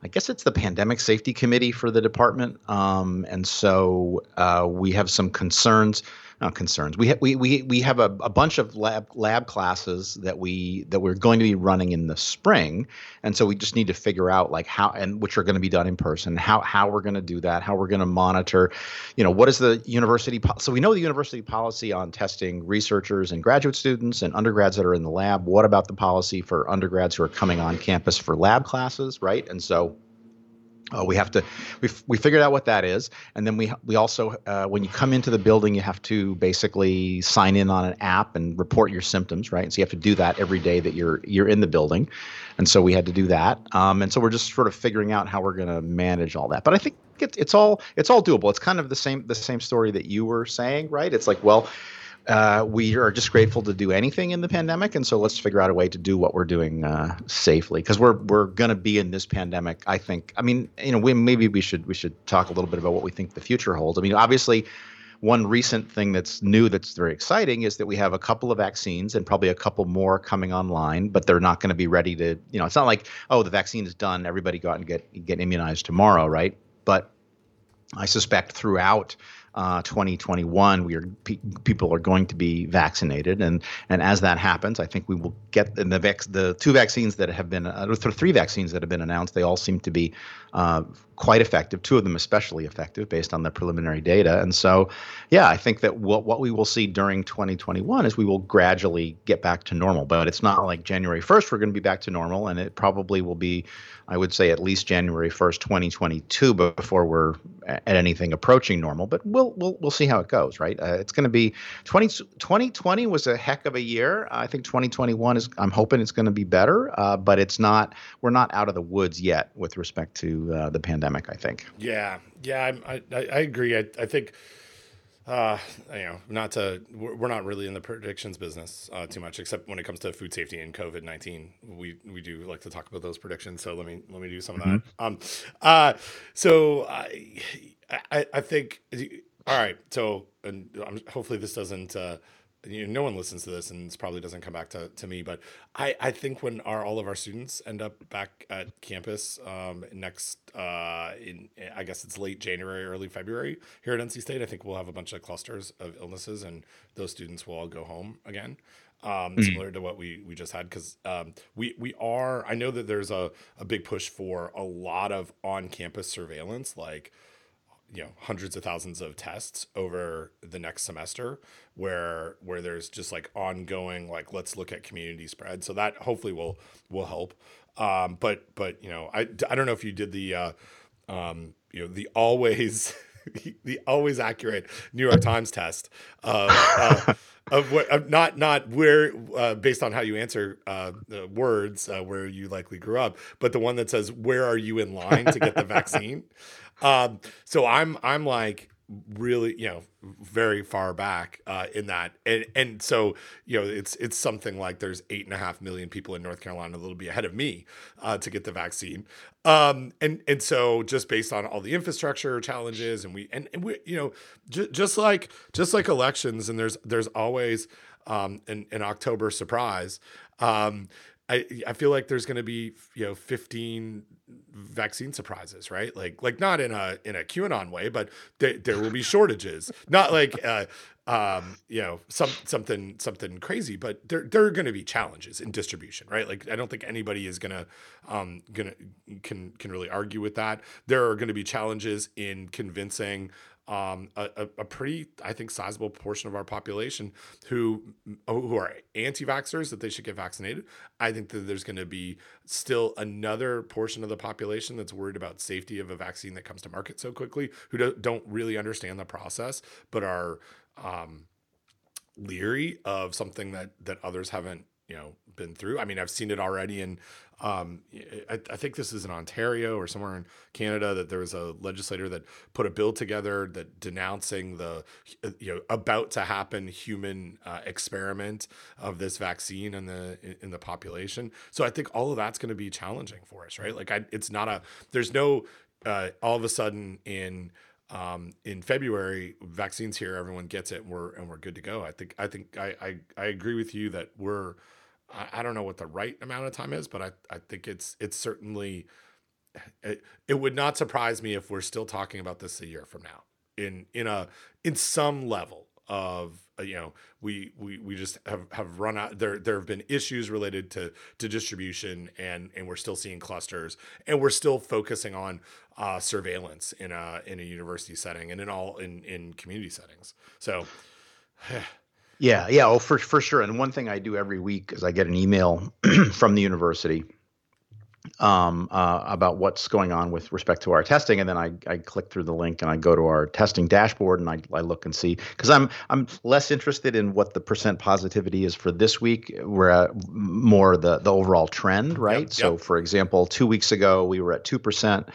I guess it's the pandemic safety committee for the department, um, and so uh, we have some concerns not concerns. We ha- we we we have a, a bunch of lab lab classes that we that we're going to be running in the spring, and so we just need to figure out like how and which are going to be done in person, how how we're going to do that, how we're going to monitor, you know, what is the university po- so we know the university policy on testing researchers and graduate students and undergrads that are in the lab. What about the policy for undergrads who are coming on campus for lab classes, right? And so uh, we have to we we figured out what that is, and then we we also uh, when you come into the building, you have to basically sign in on an app and report your symptoms, right? And So you have to do that every day that you're you're in the building, and so we had to do that. Um, and so we're just sort of figuring out how we're going to manage all that. But I think it, it's all it's all doable. It's kind of the same the same story that you were saying, right? It's like well uh, we are just grateful to do anything in the pandemic, and so let's figure out a way to do what we're doing uh, safely because we're we're going to be in this pandemic. I think. I mean, you know, we maybe we should we should talk a little bit about what we think the future holds. I mean, obviously. One recent thing that's new that's very exciting is that we have a couple of vaccines and probably a couple more coming online, but they're not going to be ready to, you know, it's not like, oh, the vaccine is done, everybody go out and get get immunized tomorrow, right? But I suspect throughout uh, 2021, we are pe- people are going to be vaccinated, and and as that happens, I think we will get the vac- the two vaccines that have been uh, three vaccines that have been announced. They all seem to be uh, quite effective. Two of them especially effective based on the preliminary data. And so, yeah, I think that what what we will see during 2021 is we will gradually get back to normal. But it's not like January 1st we're going to be back to normal, and it probably will be, I would say, at least January 1st, 2022 before we're at anything approaching normal. But we'll we'll we'll see how it goes. Right? Uh, it's going to be 20, 2020 was a heck of a year. I think 2021 is. I'm hoping it's going to be better, uh, but it's not. We're not out of the woods yet with respect to uh, the pandemic. I think. Yeah, yeah, I I, I agree. I I think. Uh, you know, not to we're not really in the predictions business uh, too much, except when it comes to food safety and COVID nineteen. We we do like to talk about those predictions. So let me let me do some of that. Mm-hmm. Um, uh, so I, I I think all right. So and hopefully this doesn't uh you know, no one listens to this and this probably doesn't come back to, to me, but I, I think when our, all of our students end up back at campus um, next, uh, in, I guess it's late January, early February here at NC State, I think we'll have a bunch of clusters of illnesses and those students will all go home again. um, mm. similar to what we we just had because um, we we are. I know that there's a a big push for a lot of on campus surveillance, like you know hundreds of thousands of tests over the next semester where where there's just like ongoing like let's look at community spread so that hopefully will will help um, but but you know i i don't know if you did the uh, um, you know the always the always accurate new york times test of uh, of what of not not where uh, based on how you answer uh, the words uh, where you likely grew up, but the one that says where are you in line to get the vaccine. Um, so I'm I'm like really you know very far back uh, in that. And and so you know it's it's something like there's eight and a half million people in North Carolina that'll be ahead of me uh, to get the vaccine. Um, and and so just based on all the infrastructure challenges and we and, and we you know j- just like just like elections and there's there's always um, an, an October surprise um, I I feel like there's going to be you know 15 vaccine surprises, right? Like like not in a in a QAnon way, but there, there will be shortages. not like uh, um, you know some something something crazy, but there there are going to be challenges in distribution, right? Like I don't think anybody is gonna um gonna can can really argue with that. There are going to be challenges in convincing um, a, a, pretty, I think, sizable portion of our population who who are anti-vaxxers that they should get vaccinated. I think that there's going to be still another portion of the population that's worried about safety of a vaccine that comes to market so quickly, who don't, don't really understand the process, but are um, leery of something that that others haven't you know been through. I mean, I've seen it already in um, I, I, think this is in Ontario or somewhere in Canada that there was a legislator that put a bill together that denouncing the you know about to happen human uh, experiment of this vaccine in the in the population. So I think all of that's going to be challenging for us, right? Like I, it's not a there's no uh, all of a sudden in um, in February, vaccines here, everyone gets it, and we're and we're good to go. I think I think I I, I agree with you that we're I, I don't know what the right amount of time is, but I, I think it's it's certainly it, it would not surprise me if we're still talking about this a year from now. In in a in some level of uh, you know we we we just have have run out there there have been issues related to to distribution and and we're still seeing clusters and we're still focusing on uh, surveillance in a in a university setting and in all in in community settings. So Yeah, yeah, oh for for sure. And one thing I do every week is I get an email from the university um, uh, about what's going on with respect to our testing, and then I, I click through the link and I go to our testing dashboard and I, I look and see because I'm I'm less interested in what the percent positivity is for this week. We're more the the overall trend, right? Yep, so, for example, two weeks ago we were at two percent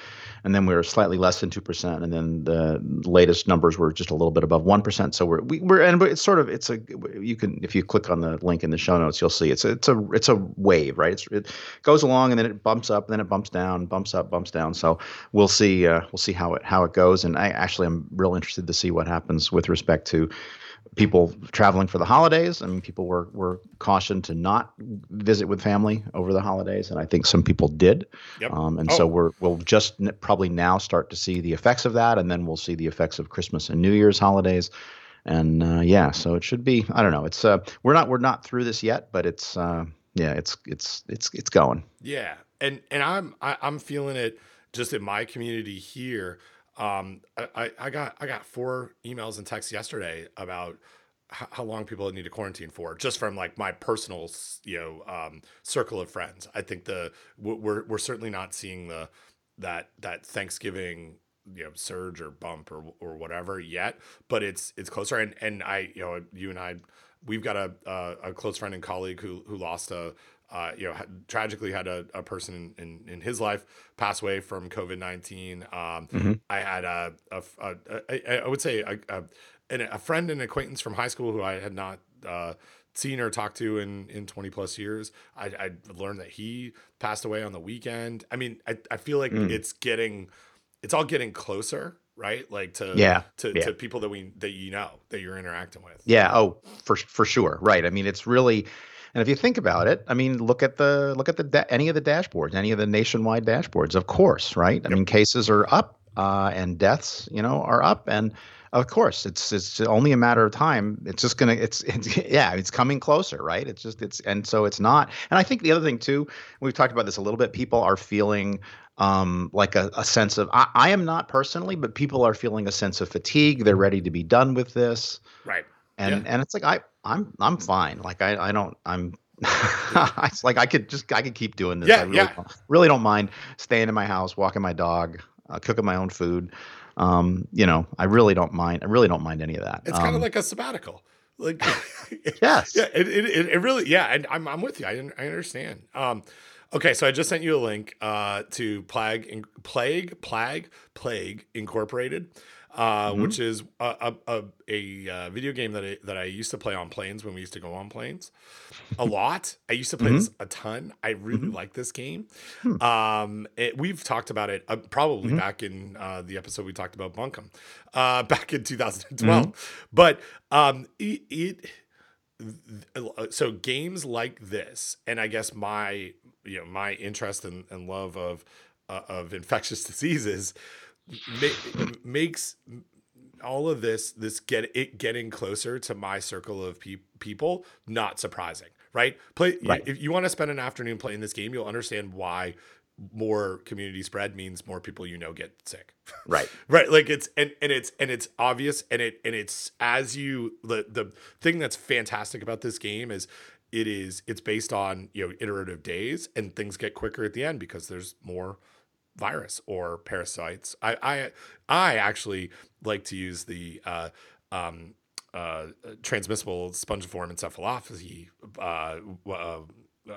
and then we were slightly less than two percent, and then the latest numbers were just a little bit above one percent. So we're we, we're and it's sort of it's a you can if you click on the link in the show notes, you'll see it's a, it's a it's a wave, right? It's, it goes along and then it bumps up, and then it bumps down, bumps up, bumps down. So we'll see uh, we'll see how it how it goes, and I actually I'm real interested to see what happens with respect to people traveling for the holidays. I mean, people were were cautioned to not visit with family over the holidays, and I think some people did. Yep. Um, and oh. so we're we'll just n- probably now start to see the effects of that, and then we'll see the effects of Christmas and New Year's holidays. And uh, yeah, so it should be. I don't know. It's uh, we're not we're not through this yet, but it's uh, yeah, it's it's it's it's going. Yeah, and and I'm I, am i am feeling it just in my community here um, I, I got I got four emails and texts yesterday about how long people need to quarantine for, just from like my personal you know um, circle of friends. I think the we're we're certainly not seeing the that that Thanksgiving you know surge or bump or or whatever yet, but it's it's closer. And and I you know you and I we've got a a, a close friend and colleague who who lost a uh, you know, had, tragically had a, a person in, in, in, his life pass away from COVID 19. Um, mm-hmm. I had a, a, a, a, I would say a, a, a, friend and acquaintance from high school who I had not uh, seen or talked to in, in 20 plus years. I, I learned that he passed away on the weekend. I mean, I, I feel like mm. it's getting, it's all getting closer right? Like to yeah, to, yeah. to people that we that you know that you're interacting with. Yeah. Oh, for for sure. Right. I mean, it's really and if you think about it, I mean, look at the look at the da- any of the dashboards, any of the nationwide dashboards. Of course, right? I mean, cases are up uh, and deaths, you know, are up, and Of course, it's it's only a matter of time. It's just gonna it's, it's yeah, it's coming closer, right? It's just it's and so it's not. And I think the other thing too, we've talked about this a little bit. People are feeling um, like a, a sense of I, I am not personally, but people are feeling a sense of fatigue. They're ready to be done with this, Right. And Yeah. and it's like I I'm I'm fine. Like I I don't I'm. it's like I could just I could keep doing this. Yeah, I really, yeah. don't, really don't mind staying in my house, walking my dog, uh, cooking my own food. Um, you know, I really don't mind. I really don't mind any of that. It's kind of Um, like a sabbatical. Like yes, yeah, it, it, it, really, yeah, and I'm, I'm with you. I, I understand. Um, okay, so I just sent you a link uh, to Plague, Plague, Plague, Plague Incorporated, uh, Mhm. which is a, a, a, a uh, video game that I, that I used to play on planes when we used to go on planes a lot. I used to play this a ton. I really Mhm. like this game. Hmm. Um, it, we've talked about it uh, probably Mhm. back in uh, the episode we talked about Bunkum uh, back in 2012. But um, it, it so games like this, and I guess my you know my interest and, and love of uh, of infectious diseases ma- makes all of this this get it getting closer to my circle of pe- people not surprising right play Right. if you want to spend an afternoon playing this game you'll understand why more community spread means more people you know get sick right. right like it's and, and it's and it's obvious and it and it's as you the the thing that's fantastic about this game is it is it's based on you know iterative days and things get quicker at the end because there's more virus or parasites i i i actually like to use the uh um uh transmissible spongiform encephalopathy uh, uh uh,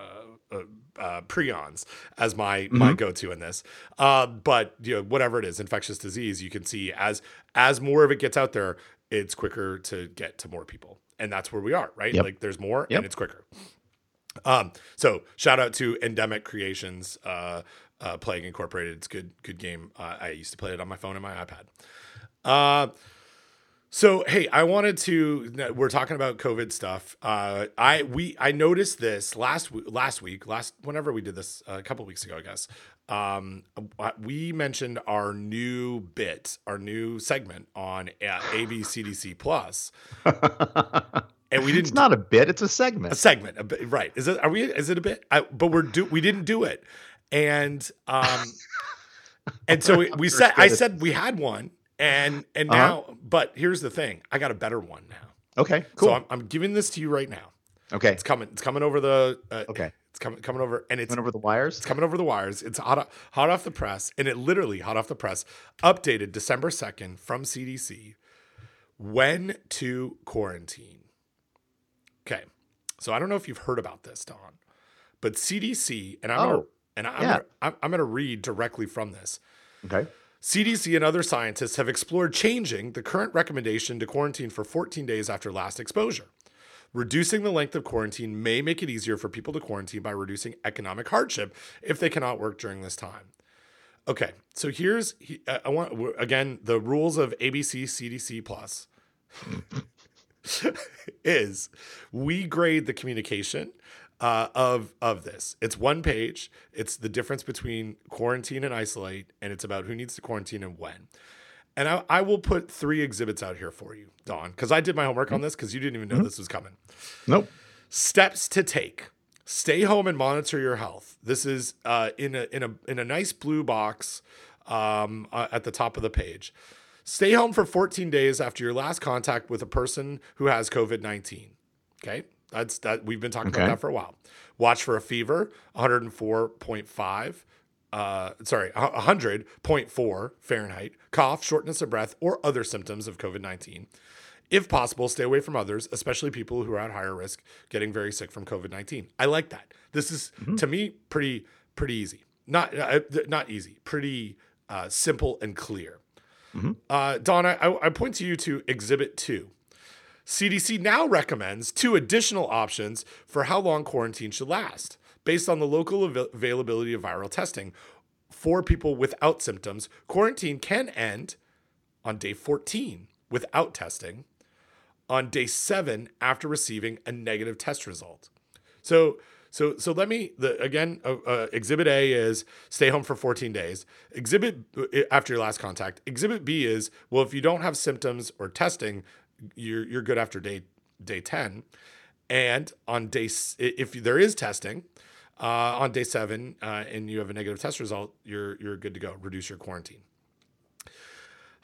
uh, uh, prions as my my go-to in this. Uh, but you know, whatever it is, infectious disease, you can see as as more of it gets out there, it's quicker to get to more people, and that's where we are, right? Yep. Like there's more, Yep. and it's quicker. Um, so shout out to Ndemic Creations, uh, uh, Plague Incorporated. It's good, good game. Uh, I used to play it on my phone and my iPad. Uh, so hey, I wanted to. We're talking about COVID stuff. Uh, I we I noticed this last last week, last whenever we did this uh, a couple weeks ago, I guess. Um, uh, we mentioned our new bit, our new segment on uh, ABCDC Plus, and we didn't it's not a bit; it's a a segment. segment, a bit, right? Is it? Are we? Is it a bit? I, but we're do. We didn't do it, and um, and so we, we said. I said we had one, and and Uh-huh. now, but here's the thing: I got a better one now. Okay, cool. So I'm, I'm giving this to you right now. okay, It's coming. It's coming over the. Uh, okay. It's coming coming over, and it's Went over the wires. it's coming over the wires. It's hot hot off the press, and it literally hot off the press. Updated December second from CDC. When to quarantine. Okay, so I don't know if you've heard about this, Don, but CDC and I'm Oh, and I'm yeah. gonna, I'm, I'm gonna read directly from this. Okay. CDC and other scientists have explored changing the current recommendation to quarantine for 14 days after last exposure. Reducing the length of quarantine may make it easier for people to quarantine by reducing economic hardship if they cannot work during this time. Okay, so here's I want again the rules of ABC CDC plus is we grade the communication uh, of of this. It's one page. It's the difference between quarantine and isolate, and it's about who needs to quarantine and when. And I, I will put three exhibits out here for you, Don, because I did my homework on this because you didn't even know this was coming. Nope. Steps to take: stay home and monitor your health. This is uh, in a in a in a nice blue box um, uh, at the top of the page. Stay home for 14 days after your last contact with a person who has COVID 19. Okay. That's that. We've been talking Okay. about that for a while. Watch for a fever, 104.5. Uh, sorry, 100.4 Fahrenheit, cough, shortness of breath, or other symptoms of COVID 19. If possible, stay away from others, especially people who are at higher risk getting very sick from COVID 19. I like that. This is, to me, pretty, pretty easy. Not, uh, not easy, pretty uh, simple and clear. Uh, Don, I, I point to you to Exhibit 2. CDC now recommends two additional options for how long quarantine should last. Based on the local avail- availability of viral testing for people without symptoms, quarantine can end on day 14 without testing, on day seven after receiving a negative test result. So, So so let me the again uh, uh, exhibit A is stay home for 14 days. Exhibit uh, after your last contact. Exhibit B is well if you don't have symptoms or testing, you're you're good after day day 10. And on day if there is testing, uh, on day seven uh, and you have a negative test result, you're you're good to go. Reduce your quarantine.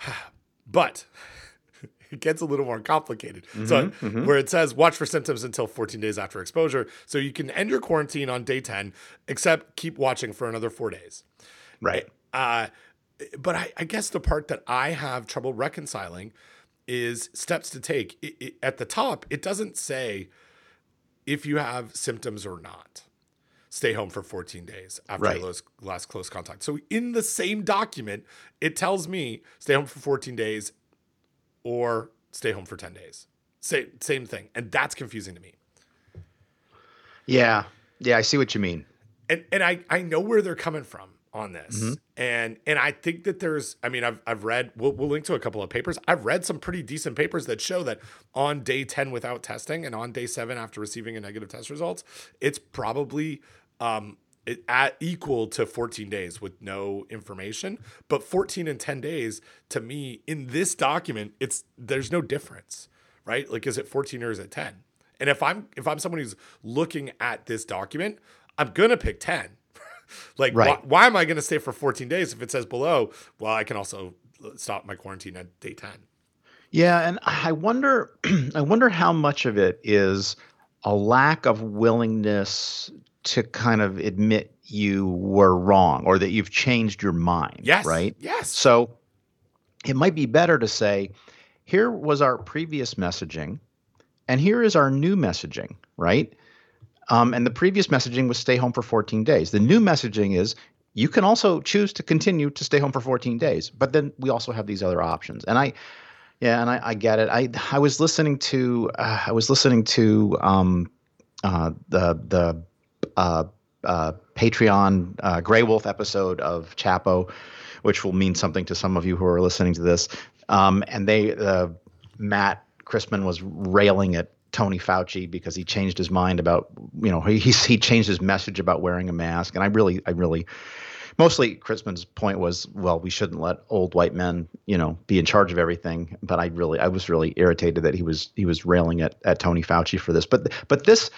but it gets a little more complicated. Mm-hmm, so mm-hmm. where it says watch for symptoms until 14 days after exposure, so you can end your quarantine on day 10, except keep watching for another four days. Right. Uh, but I, I guess the part that I have trouble reconciling is steps to take. It, it, at the top, it doesn't say if you have symptoms or not stay home for 14 days after right. last, last close contact. So in the same document, it tells me stay home for 14 days or stay home for 10 days. Same same thing. And that's confusing to me. Yeah. Yeah, I see what you mean. And and I I know where they're coming from on this. Mm-hmm. And and I think that there's I mean I've I've read we'll, we'll link to a couple of papers. I've read some pretty decent papers that show that on day 10 without testing and on day 7 after receiving a negative test results, it's probably um, it, at equal to 14 days with no information but 14 and 10 days to me in this document it's there's no difference right like is it 14 or is it 10 and if i'm if i'm someone who's looking at this document i'm gonna pick 10 like right. why, why am i gonna stay for 14 days if it says below well i can also stop my quarantine at day 10 yeah and i wonder i wonder how much of it is a lack of willingness to kind of admit you were wrong or that you've changed your mind. Yes. Right? Yes. So it might be better to say, here was our previous messaging, and here is our new messaging, right? Um, and the previous messaging was stay home for 14 days. The new messaging is you can also choose to continue to stay home for 14 days, but then we also have these other options. And I, yeah, and I, I get it. I I was listening to uh, I was listening to um, uh, the the uh, uh, Patreon uh, Graywolf episode of Chapo, which will mean something to some of you who are listening to this. Um, and they, uh, Matt Christman was railing at Tony Fauci because he changed his mind about, you know, he he changed his message about wearing a mask. And I really, I really, mostly Christman's point was, well, we shouldn't let old white men, you know, be in charge of everything. But I really, I was really irritated that he was he was railing at at Tony Fauci for this. But but this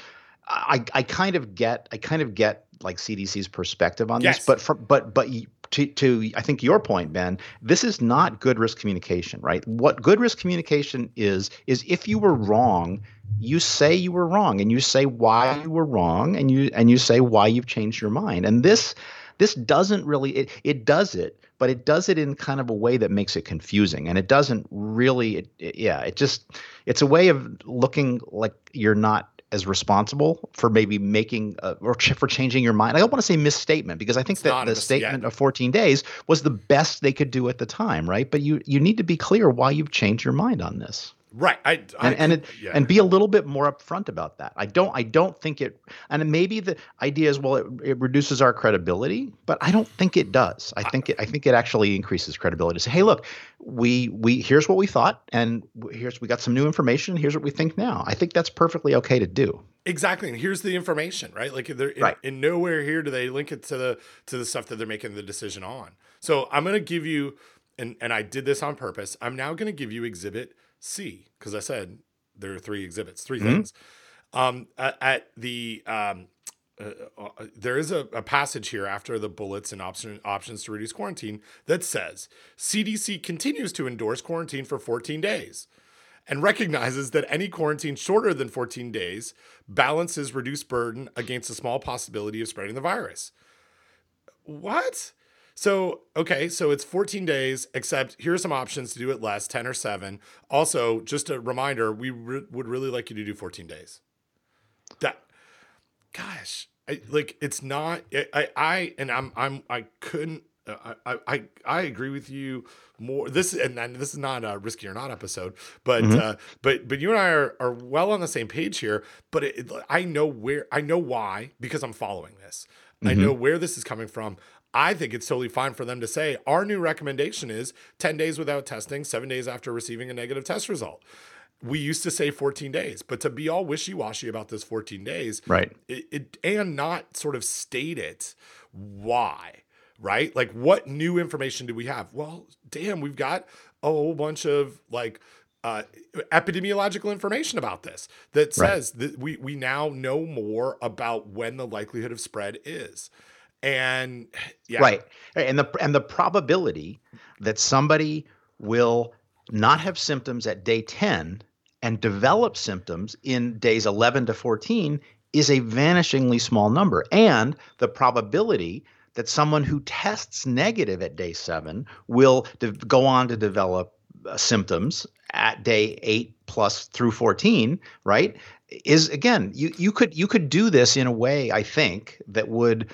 I, I kind of get I kind of get like CDC's perspective on yes. this, but for, but but to to I think your point, Ben, this is not good risk communication, right? What good risk communication is is if you were wrong, you say you were wrong, and you say why you were wrong, and you and you say why you've changed your mind, and this this doesn't really it it does it but it does it in kind of a way that makes it confusing and it doesn't really it, it, yeah it just it's a way of looking like you're not as responsible for maybe making uh, or ch- for changing your mind. I don't want to say misstatement because I think it's that the statement of 14 days was the best they could do at the time, right? But you you need to be clear why you've changed your mind on this. Right. I, I and and, it, yeah. and be a little bit more upfront about that. I don't I don't think it and maybe the idea is well it, it reduces our credibility, but I don't think it does. I think it I think it actually increases credibility. To say, hey, look, we we here's what we thought and here's we got some new information, here's what we think now. I think that's perfectly okay to do. Exactly. And here's the information, right? Like they're in, right. in nowhere here do they link it to the to the stuff that they're making the decision on. So I'm gonna give you and and I did this on purpose. I'm now gonna give you exhibit C because I said there are three exhibits, 3 mm-hmm. things. Um, at, at the um, uh, uh, there is a, a, passage here after the bullets and option, options to reduce quarantine that says CDC continues to endorse quarantine for 14 days and recognizes that any quarantine shorter than 14 days balances reduced burden against a small possibility of spreading the virus. What? So, okay, so it's 14 days, except here are some options to do it less 10 or 7. Also, just a reminder, we re- would really like you to do 14 days. That, gosh, I, like it's not, I, I, and I'm, I'm, I couldn't, I, I, I agree with you more. This and, and this is not a risky or not episode, but mm-hmm. uh, but but you and I are, are well on the same page here. But it, I know where I know why because I'm following this. Mm-hmm. I know where this is coming from. I think it's totally fine for them to say our new recommendation is 10 days without testing, seven days after receiving a negative test result. we used to say 14 days, but to be all wishy washy about this 14 days, right? It, it, and not sort of state it why, right? Like, what new information do we have? Well, damn, we've got a whole bunch of like uh, epidemiological information about this that says right. that we we now know more about when the likelihood of spread is, and yeah, right, and the and the probability that somebody will not have symptoms at day 10 and develop symptoms in days 11 to 14 is a vanishingly small number. And the probability that someone who tests negative at day seven will de- go on to develop uh, symptoms at day eight plus through 14, right? Is again, you, you could you could do this in a way, I think, that would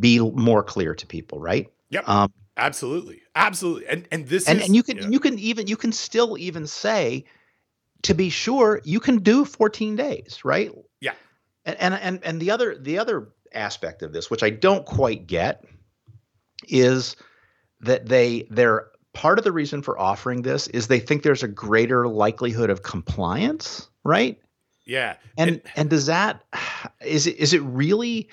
be more clear to people, right? Yep. Um, absolutely, absolutely. And and this and, is, and you can yeah. you can even you can still even say to be sure, you can do 14 days, right? Yeah. And and and, and the other the other aspect of this, which I don't quite get, is that they they're part of the reason for offering this is they think there's a greater likelihood of compliance, right? Yeah. And and, and does that is it is it really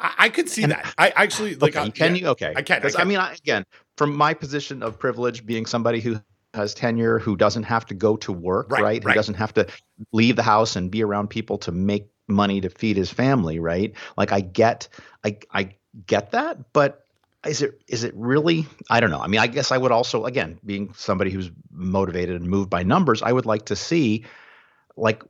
I, I could see and, that. I actually like. Okay, uh, can yeah, you? Okay, I can. I, can. I mean, I, again, from my position of privilege, being somebody who has tenure, who doesn't have to go to work, right? right? Who doesn't have to leave the house and be around people to make money to feed his family, right? Like I get I I get that, but is it is it really I don't know. I mean, I guess I would also again, being somebody who's motivated and moved by numbers, I would like to see like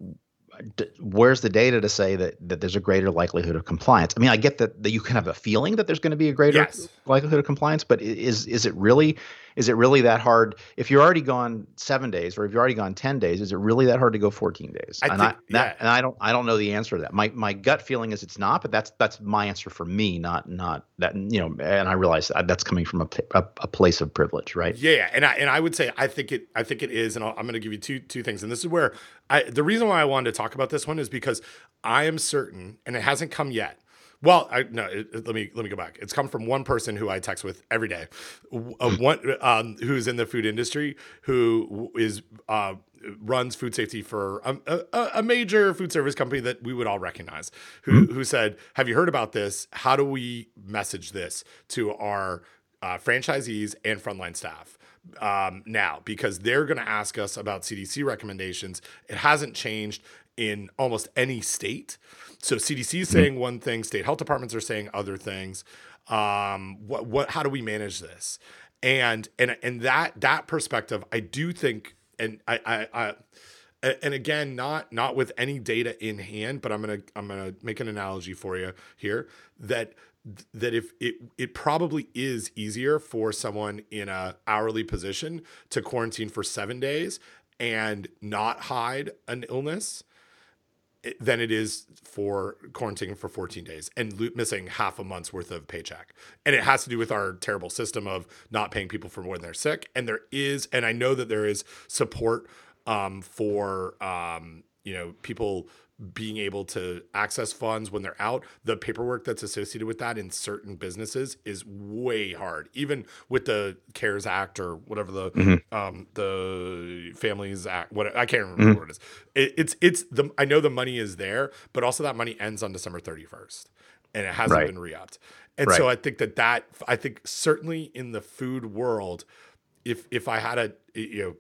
where's the data to say that that there's a greater likelihood of compliance? I mean, I get that, that you can have a feeling that there's going to be a greater yes. likelihood of compliance, but is is it really is it really that hard? If you're already gone seven days, or if you're already gone ten days, is it really that hard to go 14 days? I and think, I, that, yeah. and I don't I don't know the answer to that. My my gut feeling is it's not, but that's that's my answer for me, not not that you know. And I realize that that's coming from a, a, a place of privilege, right? Yeah, and I and I would say I think it I think it is, and i am going to give you two two things, and this is where I the reason why I wanted to talk about this one is because I am certain, and it hasn't come yet well, I, no. It, it, let me let me go back. It's come from one person who I text with every day, uh, one um, who's in the food industry, who is uh, runs food safety for a, a, a, major food service company that we would all recognize. Who mm-hmm. who said, "Have you heard about this? How do we message this to our uh, franchisees and frontline staff?" Um, now because they're going to ask us about CDC recommendations. It hasn't changed in almost any state. So CDC is saying one thing, state health departments are saying other things. Um, what what how do we manage this? And and and that that perspective, I do think, and I I, I and again not not with any data in hand but i'm gonna i'm gonna make an analogy for you here that that if it it probably is easier for someone in a hourly position to quarantine for seven days and not hide an illness than it is for quarantining for 14 days and lo- missing half a month's worth of paycheck. And it has to do with our terrible system of not paying people for when they're sick. And there is, and I know that there is support um, for, um, you know, people being able to access funds when they're out the paperwork that's associated with that in certain businesses is way hard even with the cares act or whatever the mm-hmm. um the families act what i can't remember mm-hmm. what it is it, it's it's the i know the money is there but also that money ends on december 31st and it hasn't right. been re-upped and right. so i think that that i think certainly in the food world if if i had a you know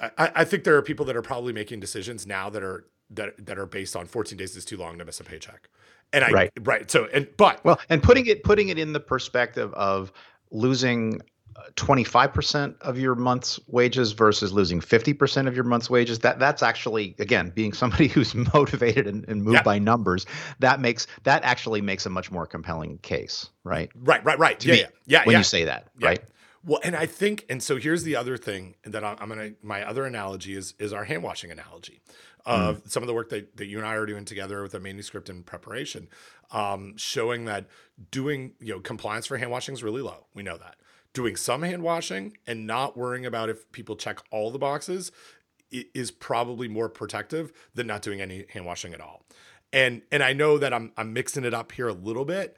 I, I think there are people that are probably making decisions now that are that that are based on 14 days is too long to miss a paycheck. And I right, right. So and but well, and putting it putting it in the perspective of losing uh, 25% of your month's wages versus losing 50% of your month's wages that that's actually again being somebody who's motivated and, and moved yeah. by numbers that makes that actually makes a much more compelling case right right right right yeah, yeah yeah when yeah. you say that right well and i think and so here's the other thing that i'm, I'm gonna my other analogy is is our hand washing analogy of mm. some of the work that, that you and I are doing together with a manuscript in preparation, um, showing that doing you know compliance for hand washing is really low. We know that doing some hand washing and not worrying about if people check all the boxes is probably more protective than not doing any hand washing at all. And and I know that I'm I'm mixing it up here a little bit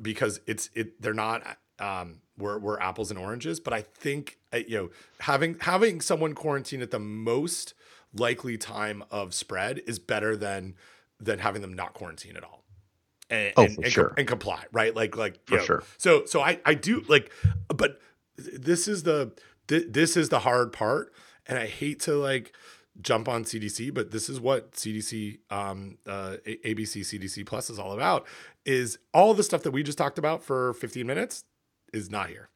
because it's it they're not um, were were apples and oranges. But I think uh, you know having having someone quarantine at the most likely time of spread is better than than having them not quarantine at all. And, Oh, and, and, sure. and comply, right? Like, like, For you know, sure. So, so I, I do like, but this is the, th- this is the hard part. And I hate to like jump on CDC, but this is what CDC, um, uh, ABC CDC Plus is all about. Is all the stuff that we just talked about for 15 minutes is not here.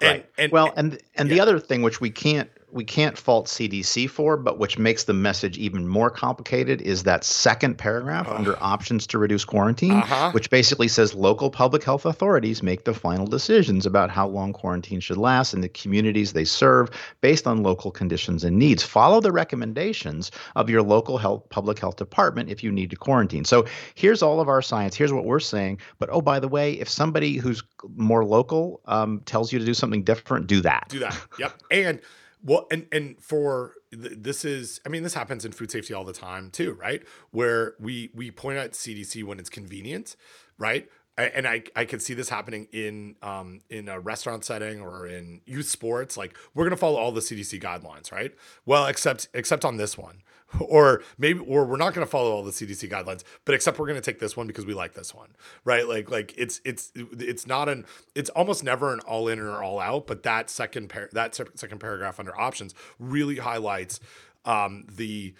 And, Right. and well, and and the other thing which we can't we can't fault CDC for, but which makes the message even more complicated is that second paragraph under options to reduce quarantine, Uh-huh. which basically says local public health authorities make the final decisions about how long quarantine should last in the communities they serve based on local conditions and needs. Follow the recommendations of your local health public health department if you need to quarantine. So here's all of our science. Here's what we're saying. But oh, by the way, if somebody who's more local um, tells you to do something different, do that. do that. Yep. And well, and and for th- this is, I mean, this happens in food safety all the time too, right? Where we we point out CDC when it's convenient, right? And I I could see this happening in um in a restaurant setting or in youth sports. Like we're gonna follow all the CDC guidelines, right? Well, except except on this one. Or maybe, or we're not to follow all the CDC guidelines, but except we're to take this one because we like this one, right? Like, like it's it's it's not an it's almost never an all in or all out, but that second par- that second paragraph under options really highlights um, the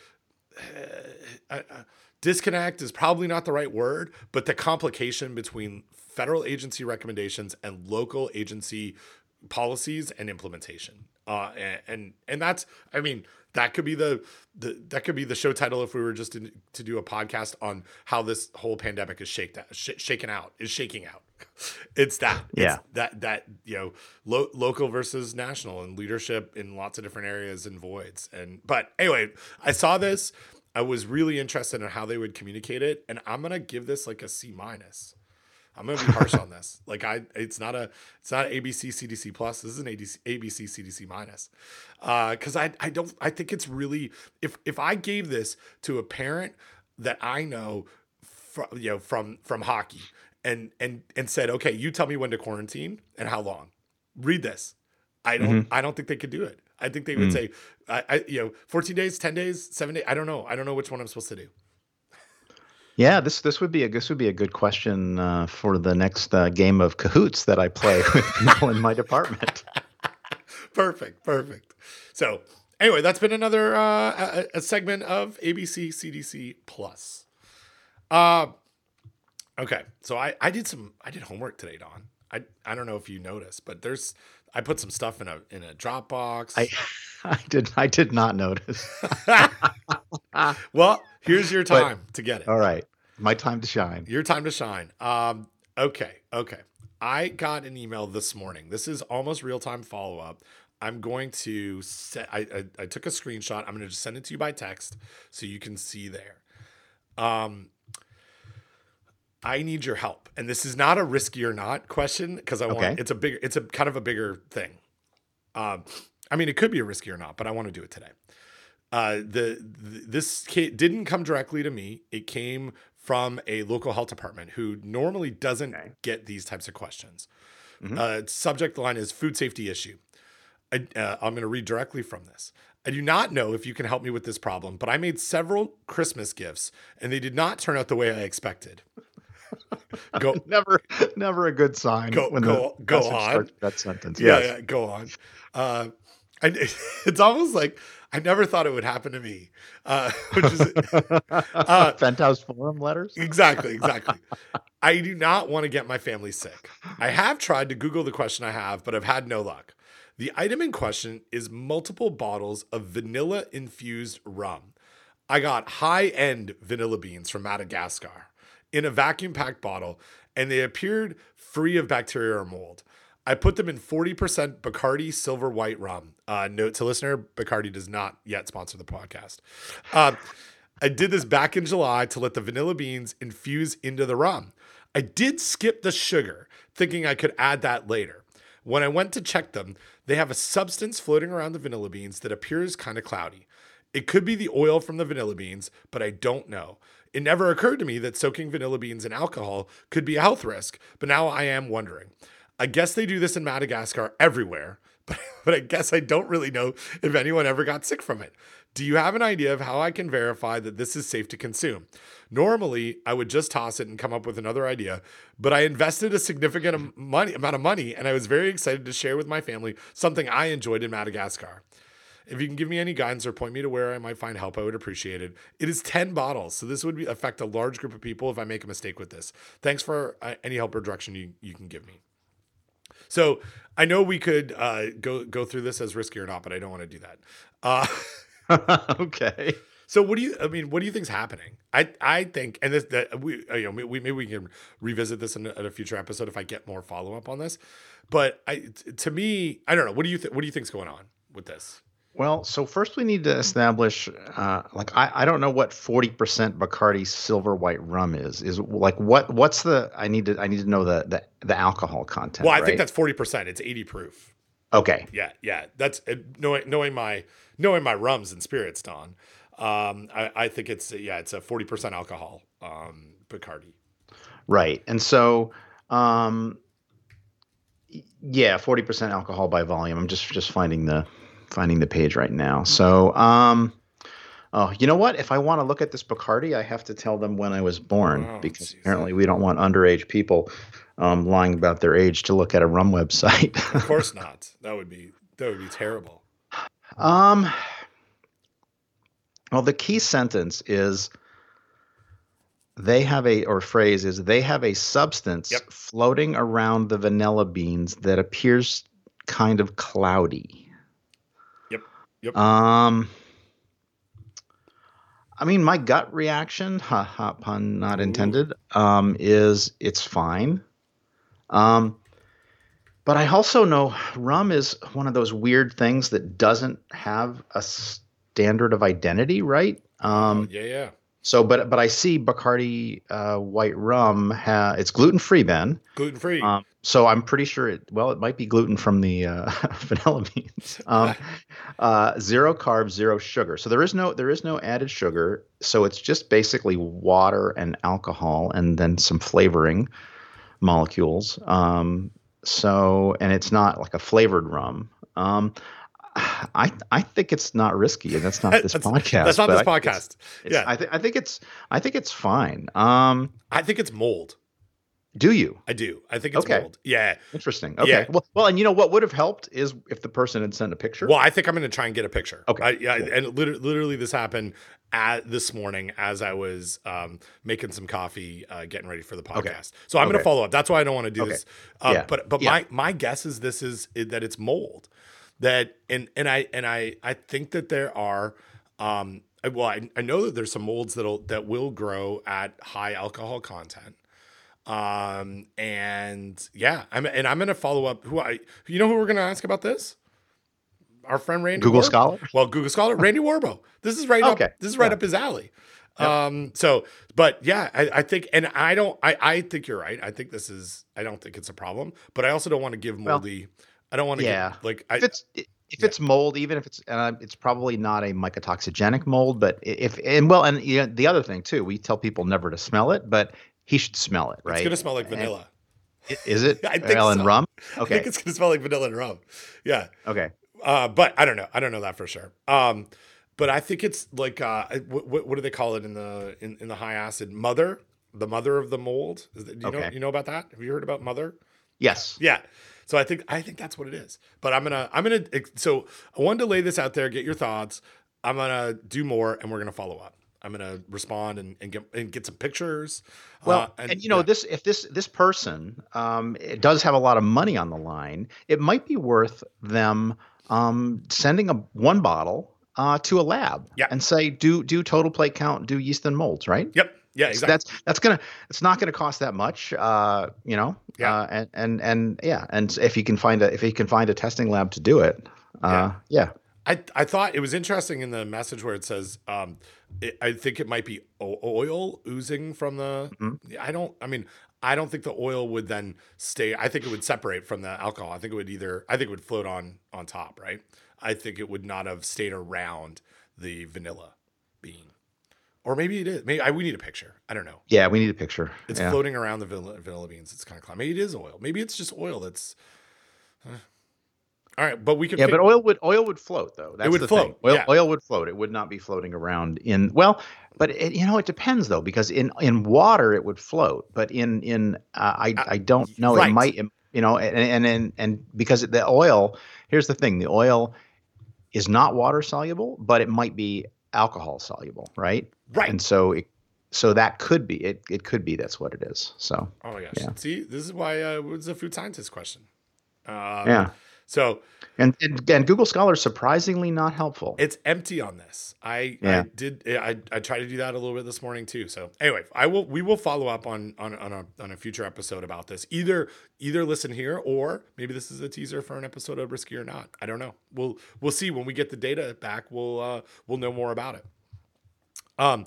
uh, uh, disconnect is probably not the right word, but the complication between federal agency recommendations and local agency policies and implementation. Uh, and, and and that's, I mean, that could be the, the that could be the show title if we were just to, to do a podcast on how this whole pandemic is shaked out, sh- shaken out, is shaking out. It's that, It's Yeah. that that you know, lo- local versus national and leadership in lots of different areas and voids. And but anyway, I saw this. I was really interested in how they would communicate it, and I'm gonna give this like a C minus. I'm gonna be harsh on this. Like I, it's not a, it's not ABC CDC plus. This is an ADC, ABC CDC minus, Uh, because I, I don't, I think it's really, if if I gave this to a parent that I know, from you know from from hockey, and and and said, okay, you tell me when to quarantine and how long. Read this. I don't, I don't think they could do it. I think they would say, I, I, you know, 14 days, 10 days, seven days. I don't know. I don't know which one I'm supposed to do. Yeah, this this would be a this would be a good question uh, for the next uh, game of Kahoots that I play with people in my department. perfect, perfect. So anyway, that's been another uh, a, a segment of ABC CDC Plus. Uh, okay, so I I did some I did homework today, Don. I I don't know if you noticed, but there's I put some stuff in a in a Dropbox. I I did I did not notice. well, here's your But- time to get it. All right, my time to shine. Your time to shine. Um, okay, okay. I got an email this morning. This is almost real time follow up. I'm going to set. I, I I took a screenshot. I'm going to just send it to you by text so you can see there. Um, I need your help, and this is not a risky or not question because I want. It's a bigger. It's a kind of a bigger thing. Um, I mean, it could be a risky or not, but I want to do it today. Uh, the, th this didn't come directly to me. It came from a local health department who normally doesn't Okay. get these types of questions. Mhm. Uh, subject line is food safety issue. I, uh, I'm going to read directly from this. I do not know if you can help me with this problem, but I made several Christmas gifts and they did not turn out the way I expected. Go, Never never a good sign Go- when go- the go on. that sentence. yeah, yes. yeah, go on. Uh, I, it's almost like I never thought it would happen to me, uh, which is Uh, Penthouse Forum letters. exactly, exactly. I do not want to get my family sick. I have tried to Google the question I have, but I've had no luck. The item in question is multiple bottles of vanilla infused rum. I got high end vanilla beans from Madagascar in a vacuum packed bottle, and they appeared free of bacteria or mold. I put them in 40% Bacardi Silver White rum. Uh, note to listener Bacardi does not yet sponsor the podcast. Uh, I did this back in July to let the vanilla beans infuse into the rum. I did skip the sugar, thinking I could add that later. When I went to check them, they have a substance floating around the vanilla beans that appears kind of cloudy. It could be the oil from the vanilla beans, but I don't know. It never occurred to me that soaking vanilla beans in alcohol could be a health risk, but now I am wondering. I guess they do this in Madagascar everywhere, but, but I guess I don't really know if anyone ever got sick from it. Do you have an idea of how I can verify that this is safe to consume? Normally, I would just toss it and come up with another idea, but I invested a significant am- money, amount of money and I was very excited to share with my family something I enjoyed in Madagascar. If you can give me any guidance or point me to where I might find help, I would appreciate it. It is 10 bottles, so this would be, affect a large group of people if I make a mistake with this. Thanks for uh, any help or direction you, you can give me. So I know we could uh, go go through this as risky or not, but I don't want to do that. Uh, okay. so what do you? I mean, what do you think's happening? I I think, and this that we uh, you know we maybe we can revisit this in a, in a future episode if I get more follow up on this. But I to me, I don't know. What do you think? What do you think's going on with this? Well, so first we need to establish, uh, like I, I don't know what forty percent Bacardi silver white rum is. Is like what what's the I need to I need to know the the, the alcohol content. Well, I right? think that's forty percent. It's eighty proof. okay. Yeah, yeah. That's uh, knowing knowing my knowing my rums and spirits, Don. Um, I, I think it's yeah, it's a forty percent alcohol. Um, Bacardi. Right. And so, um, yeah, 40% alcohol by volume. I'm just, just finding the, finding the page right now. So, um, oh, you know what? If I want to look at this Bacardi, I have to tell them when I was born Oh, because jeez. apparently we don't want underage people, um, lying about their age to look at a rum website. Of course not. That would be that would be terrible. Um, well, the key sentence is they have a, or phrase is they have a substance Yep. floating around the vanilla beans that appears kind of cloudy. Yep. Um, I mean, my gut reaction, ha ha, pun not intended, um, is it's fine. Um, but I also know rum is one of those weird things that doesn't have a standard of identity, right? Um, yeah, yeah. so, but but I see Bacardi uh, white rum. Ha- it's gluten free, Ben. Gluten free. Um, so I'm pretty sure it. Well, it might be gluten from the uh, vanilla beans. Um, uh, zero carbs, zero sugar. So there is no there is no added sugar. So it's just basically water and alcohol, and then some flavoring molecules. Um, so and it's not like a flavored rum. Um, I I think it's not risky, and that's not this That's- podcast. That's not this I think it's- podcast. it's- yeah, I think I think it's I think it's fine. Um, I think it's mold. Do you? I do. I think it's Okay. mold. Yeah. Interesting. Okay. Yeah. Well, well, and you know what would have helped is if the person had sent a picture. Well, I think I'm going to try and get a picture. Okay, I, yeah, cool. and literally, literally, this happened at this morning as I was um, making some coffee, uh, getting ready for the podcast. Okay. So I'm going to follow up. That's why I don't want to do Okay. this. Uh, Yeah. But but Yeah. my my guess is this is that it's mold. That and and I and I I think that there are. Um, well, I, I know that there's some molds that'll that will grow at high alcohol content. Um and yeah, I'm and I'm gonna follow up. Who I you know who we're gonna ask about this? Our friend Randy. Google Warb- Scholar. Well, Google Scholar, Randy Worobo. This is right Okay. up. This is right Yeah. up his alley. Um. So, but yeah, I, I think, and I don't. I I think you're right. I think this is. I don't think it's a problem, but I also don't want to give Well, moldy. I don't want to. yeah. Give, like I. if it's if it's mold, even if it's uh, it's probably not a mycotoxigenic mold, but if and well, and you know, the other thing too, we tell people never to smell it, but he should smell it, right? It's gonna smell like vanilla. I- Is it? I think well, and so. rum. I think it's gonna smell like vanilla and rum. Yeah. Okay. Uh, but I don't know. I don't know that for sure. Um, but I think it's like uh, what, what, what do they call it in the in, in the high acid mother, the mother of the mold. Is that, do you know Okay. you know about that? Have you heard about mother? Yes. Yeah. So I think I think that's what it is. But I'm gonna I'm gonna so I wanted to lay this out there, get your thoughts. I'm gonna do more, and we're gonna follow up. I'm gonna respond and, and get and get some pictures. Well, Uh, and, you know yeah. this if this this person um, it does have a lot of money on the line, it might be worth them um, sending a one bottle uh, to a lab Yeah. and say do do total plate count, do yeast and molds, right? Yep. Yeah. So Exactly. That's that's gonna it's not gonna cost that much, uh, you know. Yeah. Uh, and and and yeah, and if you can find a if you can find a testing lab to do it, uh, yeah. I, I thought it was interesting in the message where it says, um, it, I think it might be o- oil oozing from the. Mhm. I don't. I mean, I don't think the oil would then stay. I think it would separate from the alcohol. I think it would either. I think it would float on on top. Right. I think it would not have stayed around the vanilla bean. or maybe it is. Maybe I, we need a picture. I don't know. Yeah, we need a picture. It's yeah. floating around the vanilla, vanilla beans. It's kind of cloud. Maybe it is oil. Maybe it's just oil. That's. uh, all right, but we could. Yeah, fig- but oil would oil would float though. That's would the float, Thing. Oil, yeah. oil would float. It would not be floating around in well, but it, you know it depends though because in in water it would float, but in in uh, I Uh, I don't know right. it might you know and and and, and because the oil here's the thing the oil is not water soluble, but it might be alcohol soluble, right? right. And so it so that could be it. It could be that's what it is. So oh my gosh. yeah. See, this is why uh, it was a food scientist question. Um, yeah, So and, and and Google Scholar surprisingly not helpful. it's empty on this. I, I did I, I tried to do that a little bit this morning too. So anyway, I will we will follow up on on on a on a future episode about this. Either either listen here or maybe this is a teaser for an episode of Risky or Not. I don't know. We'll we'll see when we get the data back. We'll uh we'll know more about it. Um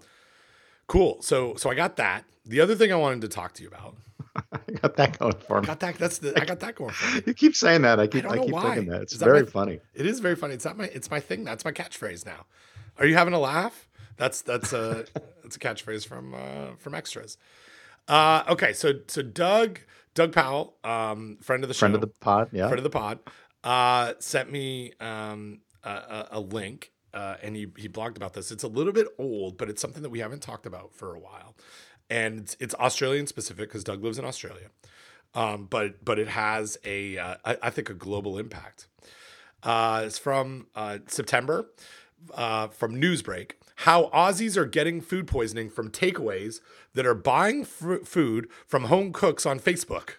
cool. So so I got that. The other thing I wanted to talk to you about. I got that going for me. I Got that that's the I got that going for me. You keep saying that. I keep don't I, keep why. thinking that. It's that very my- funny. It is very funny. It's not my it's my thing. That's my catchphrase now. Are you having a laugh? That's that's a that's a catchphrase from uh, from extras. Uh, okay, so so Doug Doug Powell, um, friend of the show, Friend of the pod. Yeah. friend of the pod, uh, sent me um, a, a, a link, uh, and he he blogged about this. It's a little bit old, but it's something that we haven't talked about for a while, and it's, it's Australian specific because Doug lives in Australia, um, but but it has a uh, I, I think a global impact. Uh, it's from uh, September uh, from Newsbreak. How Aussies are getting food poisoning from takeaways that are buying fr- food from home cooks on Facebook.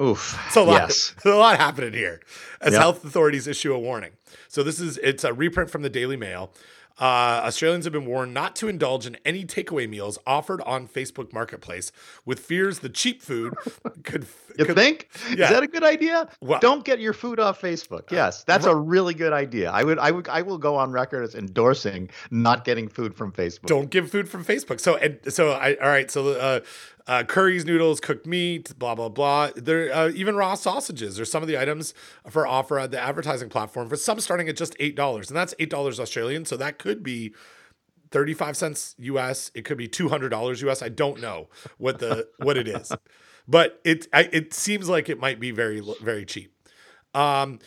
Oof. So a lot, yes. a lot happening here as Yep. health authorities issue a warning. So this is it's a reprint from the Daily Mail. Uh, Australians have been warned not to indulge in any takeaway meals offered on Facebook Marketplace, with fears the cheap food could. You could think? yeah. Is that a good idea? Well- Don't get your food off Facebook. Yes, that's a really good idea. I would, I would, I will go on record as endorsing not getting food from Facebook. don't give food from Facebook. So and so I all right. So uh, uh, curries, noodles, cooked meat, blah blah blah. There uh, even raw sausages are some of the items for offer at the advertising platform. For some, starting at just eight dollars, and that's eight dollars Australian. So that could be. 35 cents US, it could be $200 US. I don't know what the what it is. But it I, it seems like it might be very very cheap. Um,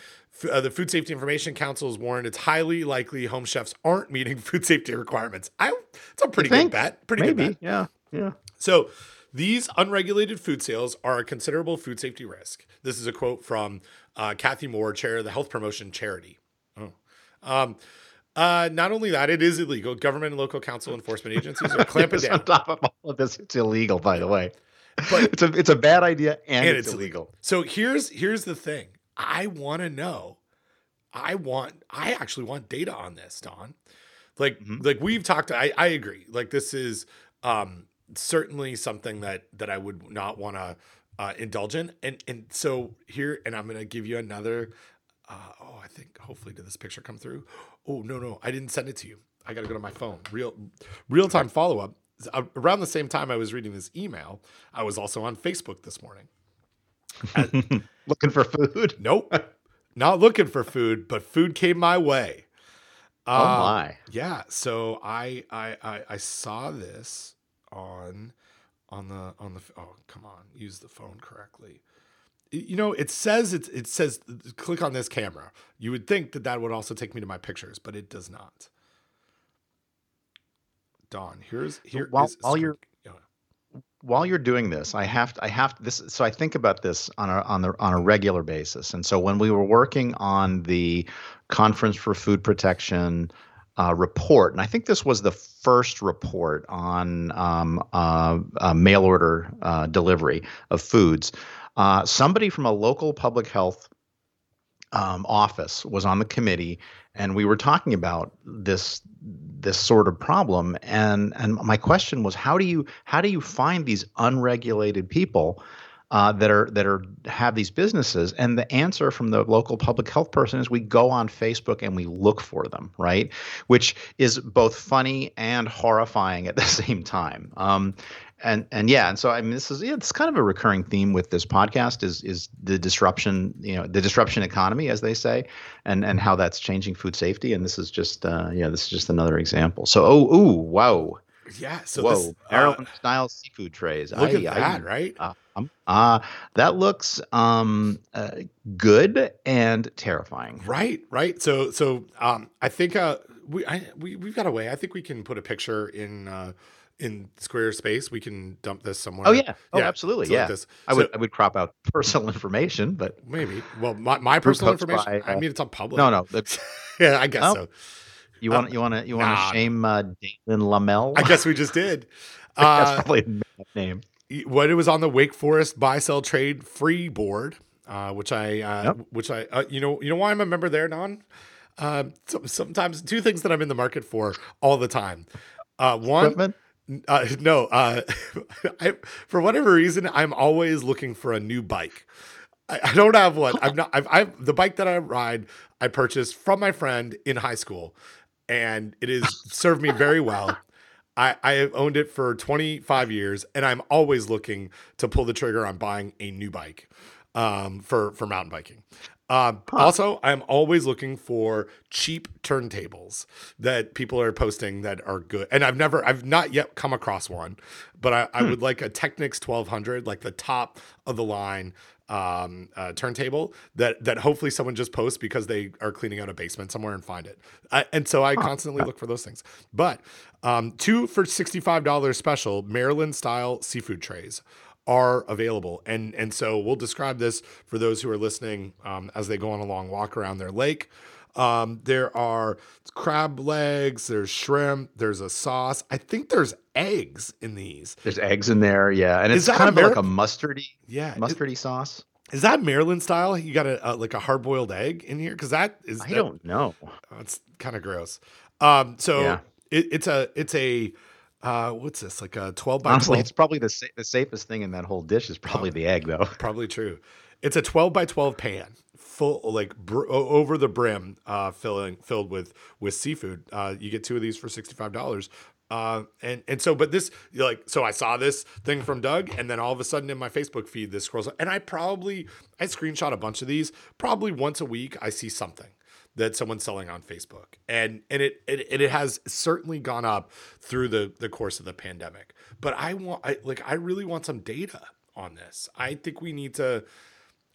f- uh, the Food Safety Information Council has warned it's highly likely home chefs aren't meeting food safety requirements. I, it's a pretty good bet. Pretty Maybe. good bet. Yeah. Yeah. So these unregulated food sales are a considerable food safety risk. This is a quote from uh, Cathy Moir, chair of the Health Promotion Charity. Oh. Um, uh, not only that, it is illegal. Government and local council enforcement agencies are clamping down. On top of all of this, it's illegal. By the way, But- it's a it's a bad idea and, and it's, it's illegal. So here's here's the thing. I want to know. I want. I actually want data on this, Don. Like Mhm. like we've talked. I I agree. Like this is um certainly something that that I would not want to uh, indulge in. And and so here, and I'm gonna give you another. Uh, oh, I think hopefully did this picture come through? Oh no no, I didn't send it to you. I got to go to my phone. Real real time follow up. Around the same time I was reading this email, I was also on Facebook this morning. Looking for food. Nope. Not looking for food, but food came my way. Oh Uh, my! Yeah. So I, I I I saw this on on the on the oh come on use the phone correctly. You know it says it it says click on this camera. You would think that that would also take me to my pictures, but it does not. Don, here's here while- while you're- yeah. while you're doing this, I have to, I have to, this. So I think about this on a on the on a regular basis. And so when we were working on the Conference for Food Protection uh, report, and I think this was the first report on um, uh, uh, mail order uh, delivery of foods. Uh, somebody from a local public health um, office was on the committee, and we were talking about this this sort of problem. And and my question was, how do you how do you find these unregulated people uh, that are that are have these businesses? And the answer from the local public health person is, we go on Facebook and we look for them, right? Which is both funny and horrifying at the same time. Um, and and yeah, and so I mean, this is yeah, it's kind of a recurring theme with this podcast is is the disruption, you know, the disruption economy, as they say, and and how that's changing food safety. And this is just uh, yeah, this is just another example. So oh ooh wow, Yeah. So Whoa, this, uh, Maryland style seafood trays. look at that, right? Uh, um, uh, that looks um, uh, good and terrifying. Right, right. So, so um, I think uh, we I, we we've got a way. I think we can put a picture in uh, in Squarespace. We can dump this somewhere. Oh yeah, oh Yeah, absolutely, so like yeah. this. I would I would crop out personal information, but maybe. Well, my, my personal information. by, I uh, mean, it's on public. no, no. Yeah, I guess Oh. so. You Uh, want you want to you want to nah. shame uh, Damon Lamel? I guess we just did. that's Uh, probably a name. what it was on the Wake Forest buy sell trade free board, uh, which I uh, Yep. which I uh, you know you know why I'm a member there, Don. So, sometimes two things that I'm in the market for all the time. Uh, one, Equipment? uh, no, uh, I, for whatever reason, I'm always looking for a new bike. I, I don't have one. I'm not. I've, I've the bike that I ride. I purchased from my friend in high school, and it has served me very well. I, I have owned it for 25 years, and I'm always looking to pull the trigger on buying a new bike um, for for mountain biking. Um, Also, I'm always looking for cheap turntables that people are posting that are good. And I've never, I've not yet come across one, but I, I would like a Technics 1200, like the top of the line um, uh, turntable that that hopefully someone just posts because they are cleaning out a basement somewhere and find it. I, and so I constantly look for those things. But um, two for sixty five dollars special Maryland style seafood trays are available. And and so we'll describe this for those who are listening um, as they go on a long walk around their lake. Um, there are crab legs, there's shrimp, there's a sauce. I think there's eggs in these. There's eggs in there, yeah, and Is it's kind of like a mustardy Yeah. Mustardy sauce. is that Maryland style? You got a, a like a hard boiled egg in here? Because that is I that- don't know. That's kind of gross. Um, so Yeah. it, it's a it's a uh, what's this like a twelve by Honestly, 12? it's probably the sa- the safest thing in that whole dish is probably the egg, though. Probably true. It's a 12 by 12 pan, full like br- over the brim, uh, filling filled with with seafood. Uh, you get two of these for sixty five dollars. Uh, and and so, but this like, so I saw this thing from Doug, and then all of a sudden in my Facebook feed, this scrolls, and I probably I screenshot a bunch of these. Probably once a week, I see something that someone's selling on Facebook, and and it it, it has certainly gone up through the the course of the pandemic. But I want, I like, I really want some data on this. I think we need to.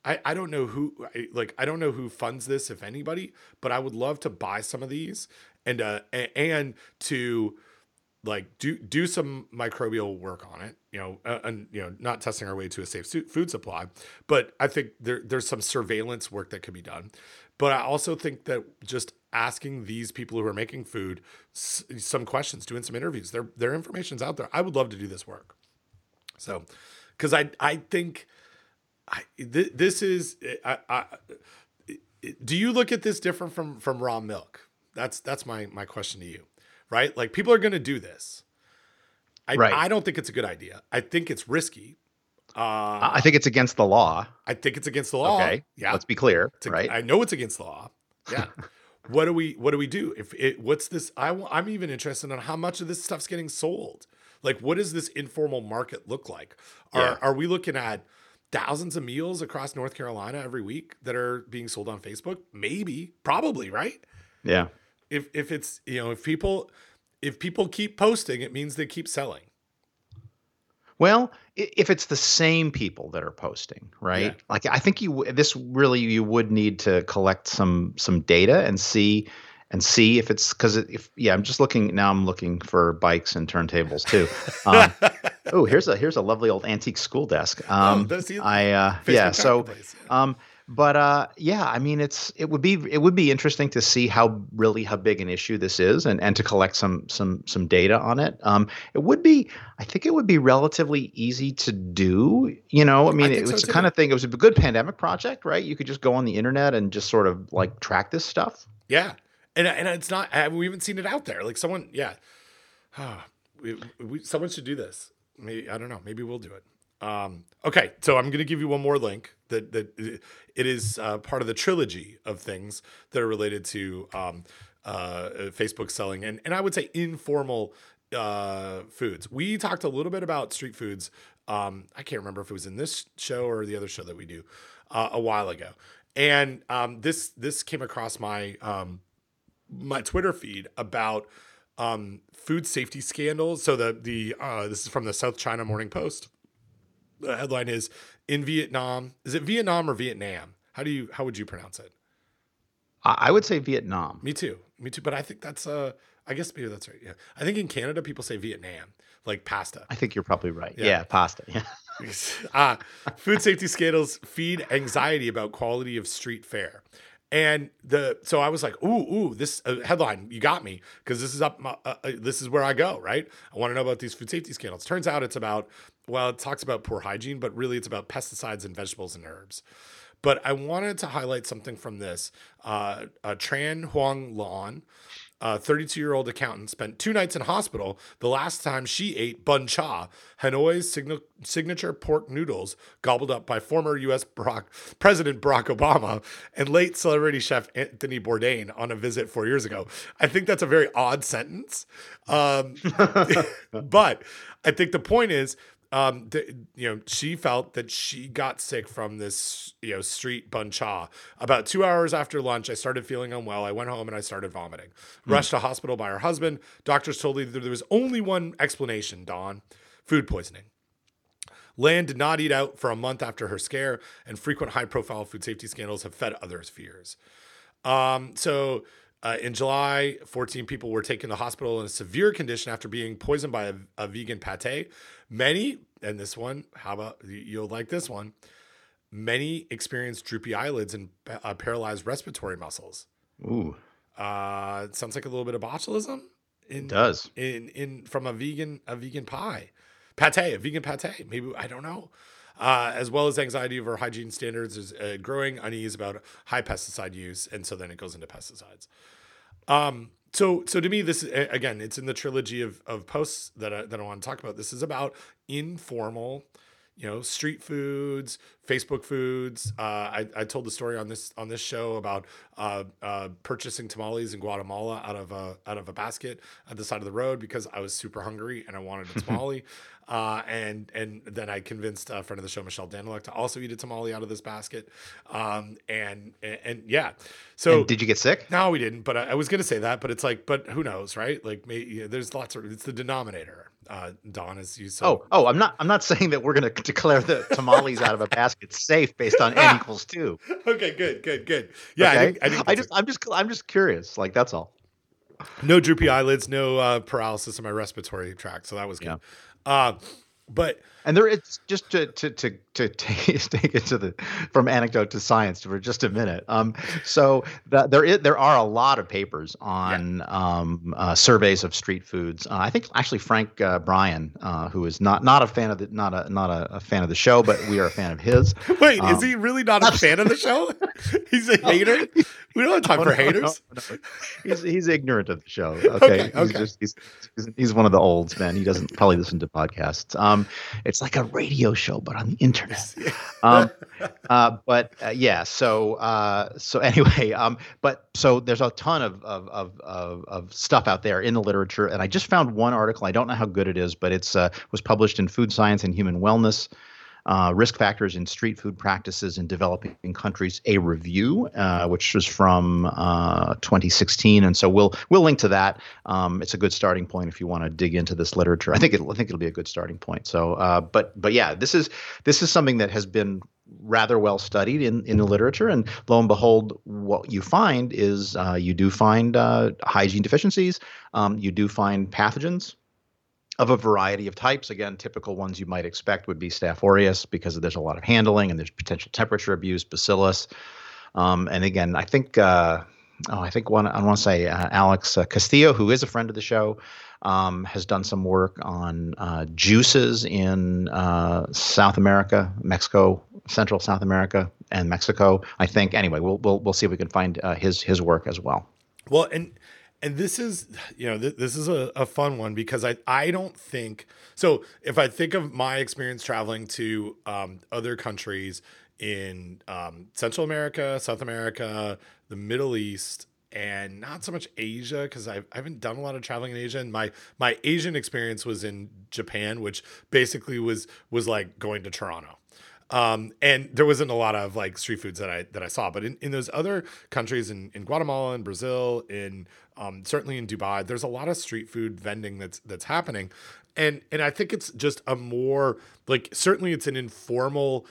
I, I don't know who like I don't know who funds this if anybody, but I would love to buy some of these and uh and to like do do some microbial work on it, you know, uh, and you know, not testing our way to a safe food supply, but I think there there's some surveillance work that could be done. But I also think that just asking these people who are making food s- some questions, doing some interviews, their their information's out there. I would love to do this work. So, because I I think I, th- this is I, I, do you look at this different from from raw milk? That's that's my my question to you, right? Like people are going to do this. I Right. I don't think it's a good idea. I think it's risky. Uh, I think it's against the law. I think it's against the law. Okay, Yeah. let's be clear, ag- right? I know it's against the law. Yeah. what do we What do we do if it? What's this? I I'm even interested in how much of this stuff's getting sold. Like, what does this informal market look like? Are Yeah. Are we looking at thousands of meals across North Carolina every week that are being sold on Facebook? Maybe, probably, right? yeah, If if it's you know if people if people keep posting, it means they keep selling. Well, if it's the same people that are posting, right? Yeah. Like I think you this really you would need to collect some some data and see and see if it's because if yeah I'm just looking now I'm looking for bikes and turntables too. Um, oh here's a here's a lovely old antique school desk. Um, that's the- I uh, yeah so um, but uh, yeah, I mean, it's it would be it would be interesting to see how really how big an issue this is, and and to collect some some some data on it. Um, it would be, I think, it would be relatively easy to do. You know, I mean, think it so was the kind of thing. It was a good pandemic project, right? You could just go on the internet and just sort of like track this stuff. Yeah, and and it's not we haven't seen it out there. Like someone, yeah, we, we, someone should do this. Maybe I don't know. Maybe we'll do it. Um, okay, so I'm going to give you one more link that that it is uh, part of the trilogy of things that are related to um, uh, Facebook selling and and I would say informal uh, foods. We talked a little bit about street foods. Um, I can't remember if it was in this show or the other show that we do uh, a while ago. And um, this this came across my um, my Twitter feed about um, food safety scandals. So the the uh, this is from the South China Morning Post. The headline is in Vietnam. Is it Vietnam or Vietnam? How do you how would you pronounce it? I would say Vietnam. Me too. Me too. But I think that's uh I guess maybe that's right. Yeah. I think in Canada people say Vietnam, like pasta. I think you're probably right. Yeah, yeah pasta. Yeah. ah, food safety scandals feed anxiety about quality of street fare. And the so I was like, ooh, ooh, this uh, headline, you got me because this is up, my, uh, uh, this is where I go, right? I want to know about these food safety scandals. Turns out it's about, well, it talks about poor hygiene, but really it's about pesticides and vegetables and herbs. But I wanted to highlight something from this. Uh, uh, Tran Huang Lan, a 32 year old accountant, spent two nights in hospital the last time she ate bun cha, Hanoi's sign- signature pork noodles, gobbled up by former U.S. Barack, President Barack Obama and late celebrity chef Anthony Bourdain on a visit four years ago. I think that's a very odd sentence. Um, but I think the point is um, the, you know, she felt that she got sick from this, you know, street bun cha. About two hours after lunch, I started feeling unwell. I went home and I started vomiting. Mm. Rushed to hospital by her husband. Doctors told me that there was only one explanation, Don food poisoning. Lan did not eat out for a month after her scare, and frequent high profile food safety scandals have fed others' fears. Um, so, uh, in July, 14 people were taken to hospital in a severe condition after being poisoned by a, a vegan pate. Many, and this one, how about you'll like this one? Many experienced droopy eyelids and uh, paralyzed respiratory muscles. Ooh. Uh, sounds like a little bit of botulism. In, it does. In in from a vegan a vegan pie, pate, a vegan pate. Maybe I don't know. Uh, as well as anxiety over hygiene standards, is uh, growing unease about high pesticide use, and so then it goes into pesticides. Um, so so to me this again it's in the trilogy of of posts that I, that I want to talk about this is about informal you know street foods facebook foods uh, I, I told the story on this on this show about uh, uh, purchasing tamales in guatemala out of a out of a basket at the side of the road because i was super hungry and i wanted a tamale uh, and and then I convinced a friend of the show, Michelle Danyluk, to also eat a tamale out of this basket. Um, and, and, and yeah, so and did you get sick? No, we didn't. But I, I was going to say that, but it's like, but who knows, right? Like, may, there's lots of it's the denominator. Uh, Don is you. So. Oh, oh, I'm not. I'm not saying that we're going to declare the tamales out of a basket safe based on n equals two. Okay, good, good, good. Yeah, okay. I, think, I, think I just, I'm just, I'm just curious. Like that's all. No droopy eyelids, no uh, paralysis in my respiratory tract, so that was good. Yeah. Uh, but and there it's just to to to to take, take it to the from anecdote to science for just a minute. Um, so the, there is there are a lot of papers on yeah. um, uh, surveys of street foods. Uh, I think actually Frank uh, Bryan, uh, who is not not a fan of the not a not a, a, fan of the show, but we are a fan of his. Wait, um, is he really not a fan of the show? He's a hater. We don't have time for haters. No, no. He's he's ignorant of the show. Okay, okay. He's, just, he's, he's, he's one of the olds, man. He doesn't probably listen to podcasts. Um, it's like a radio show, but on the internet. um, uh, but uh, yeah, so uh, so anyway, um, but so there's a ton of, of of, of of stuff out there in the literature, and I just found one article. I don't know how good it is, but it's uh, was published in Food Science and Human Wellness uh, risk factors in street food practices in developing countries, a review, uh, which was from uh, 2016, and so we'll we'll link to that. Um, it's a good starting point if you want to dig into this literature. I think it I think it'll be a good starting point. So, uh, but but yeah, this is this is something that has been rather well studied in, in the literature. And lo and behold, what you find is uh, you do find uh, hygiene deficiencies, um, you do find pathogens of a variety of types. Again, typical ones you might expect would be Staph aureus because there's a lot of handling and there's potential temperature abuse, bacillus. Um, and again, I think uh, oh, I think one I want to say uh, Alex uh, Castillo, who is a friend of the show, um, has done some work on uh, juices in uh, South America, Mexico, Central South America, and Mexico. I think anyway, we'll we'll we'll see if we can find uh, his his work as well. Well, and and this is you know th- this is a, a fun one because i i don't think so if i think of my experience traveling to um, other countries in um, central america south america the middle east and not so much asia because I, haven't done a lot of traveling in asia and my my asian experience was in japan which basically was was like going to toronto Um, and there wasn't a lot of like street foods that I that I saw, but in, in those other countries, in, in Guatemala and Brazil, in um, certainly in Dubai, there's a lot of street food vending that's that's happening, and and I think it's just a more like certainly it's an informal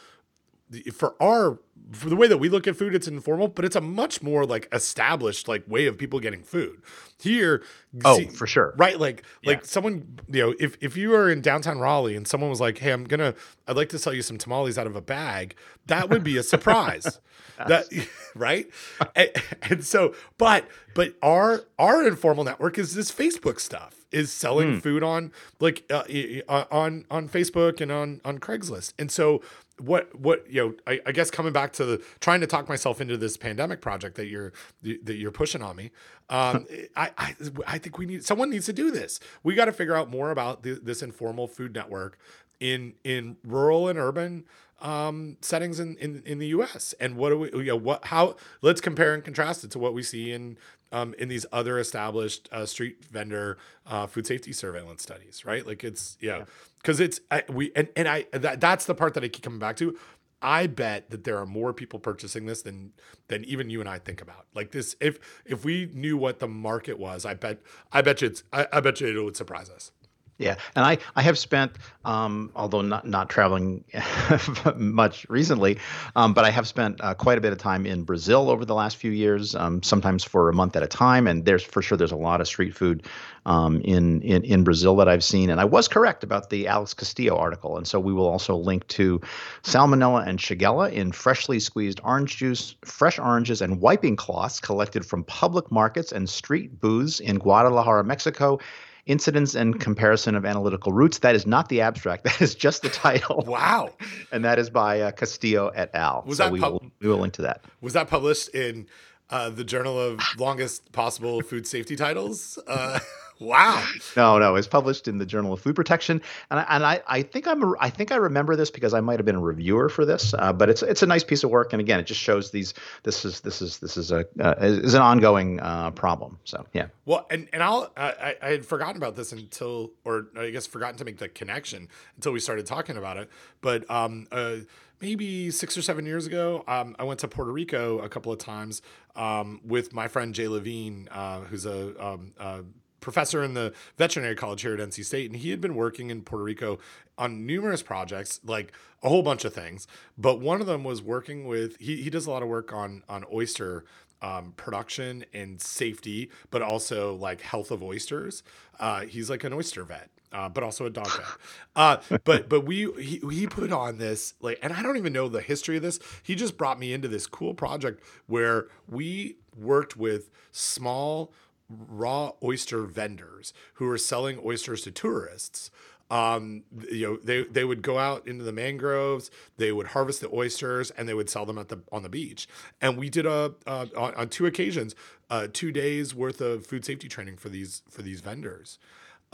for our for the way that we look at food it's informal but it's a much more like established like way of people getting food. Here oh see, for sure. right like yeah. like someone you know if if you are in downtown raleigh and someone was like hey i'm gonna i'd like to sell you some tamales out of a bag that would be a surprise. That right? And, and, so but but our our informal network is this facebook stuff is selling mm. food on like uh, on on facebook and on on craigslist. And so what what you know I, I, guess coming back to the trying to talk myself into this pandemic project that you're that you're pushing on me um, I, I i think we need someone needs to do this. We got to figure out more about the, this informal food network in in rural and urban um, settings in, in in the us and what do we you know what how let's compare and contrast it to what we see in um, in these other established uh, street vendor uh, food safety surveillance studies right like it's yeah. yeah because it's I, we and, and I that, that's the part that I keep coming back to. I bet that there are more people purchasing this than than even you and I think about. Like this, if if we knew what the market was, I bet I bet you it's I, I bet you it would surprise us. Yeah, and I, I have spent, um, although not not traveling much recently, um, but I have spent uh, quite a bit of time in Brazil over the last few years, um, sometimes for a month at a time. And there's for sure there's a lot of street food um, in, in in Brazil that I've seen. And I was correct about the Alex Castillo article. And so we will also link to salmonella and shigella in freshly squeezed orange juice, fresh oranges, and wiping cloths collected from public markets and street booths in Guadalajara, Mexico Incidents and Comparison of Analytical Routes. That is not the abstract. That is just the title. Wow. and that is by uh, Castillo et al. Was so that we, pub- will, we will link to that. Was that published in uh, the Journal of Longest Possible Food Safety Titles? Uh, Wow. No, no, it's published in the Journal of Food Protection, and I, and I, I think I'm a, I think I remember this because I might have been a reviewer for this. Uh, but it's it's a nice piece of work, and again, it just shows these. This is this is this is a uh, is an ongoing uh, problem. So yeah. Well, and and I'll I, I had forgotten about this until, or I guess forgotten to make the connection until we started talking about it. But um, uh, maybe six or seven years ago, um, I went to Puerto Rico a couple of times um, with my friend Jay Levine, uh, who's a, um, a professor in the veterinary college here at NC State, and he had been working in Puerto Rico on numerous projects, like a whole bunch of things. But one of them was working with he he does a lot of work on on oyster um, production and safety, but also like health of oysters. Uh, he's like an oyster vet. Uh, but also a dog vet. Uh, but but we he, he put on this like, and I don't even know the history of this. He just brought me into this cool project where we worked with small raw oyster vendors who were selling oysters to tourists. Um, you know, they they would go out into the mangroves, they would harvest the oysters, and they would sell them at the on the beach. And we did a uh, on, on, two occasions, uh, two days worth of food safety training for these for these vendors.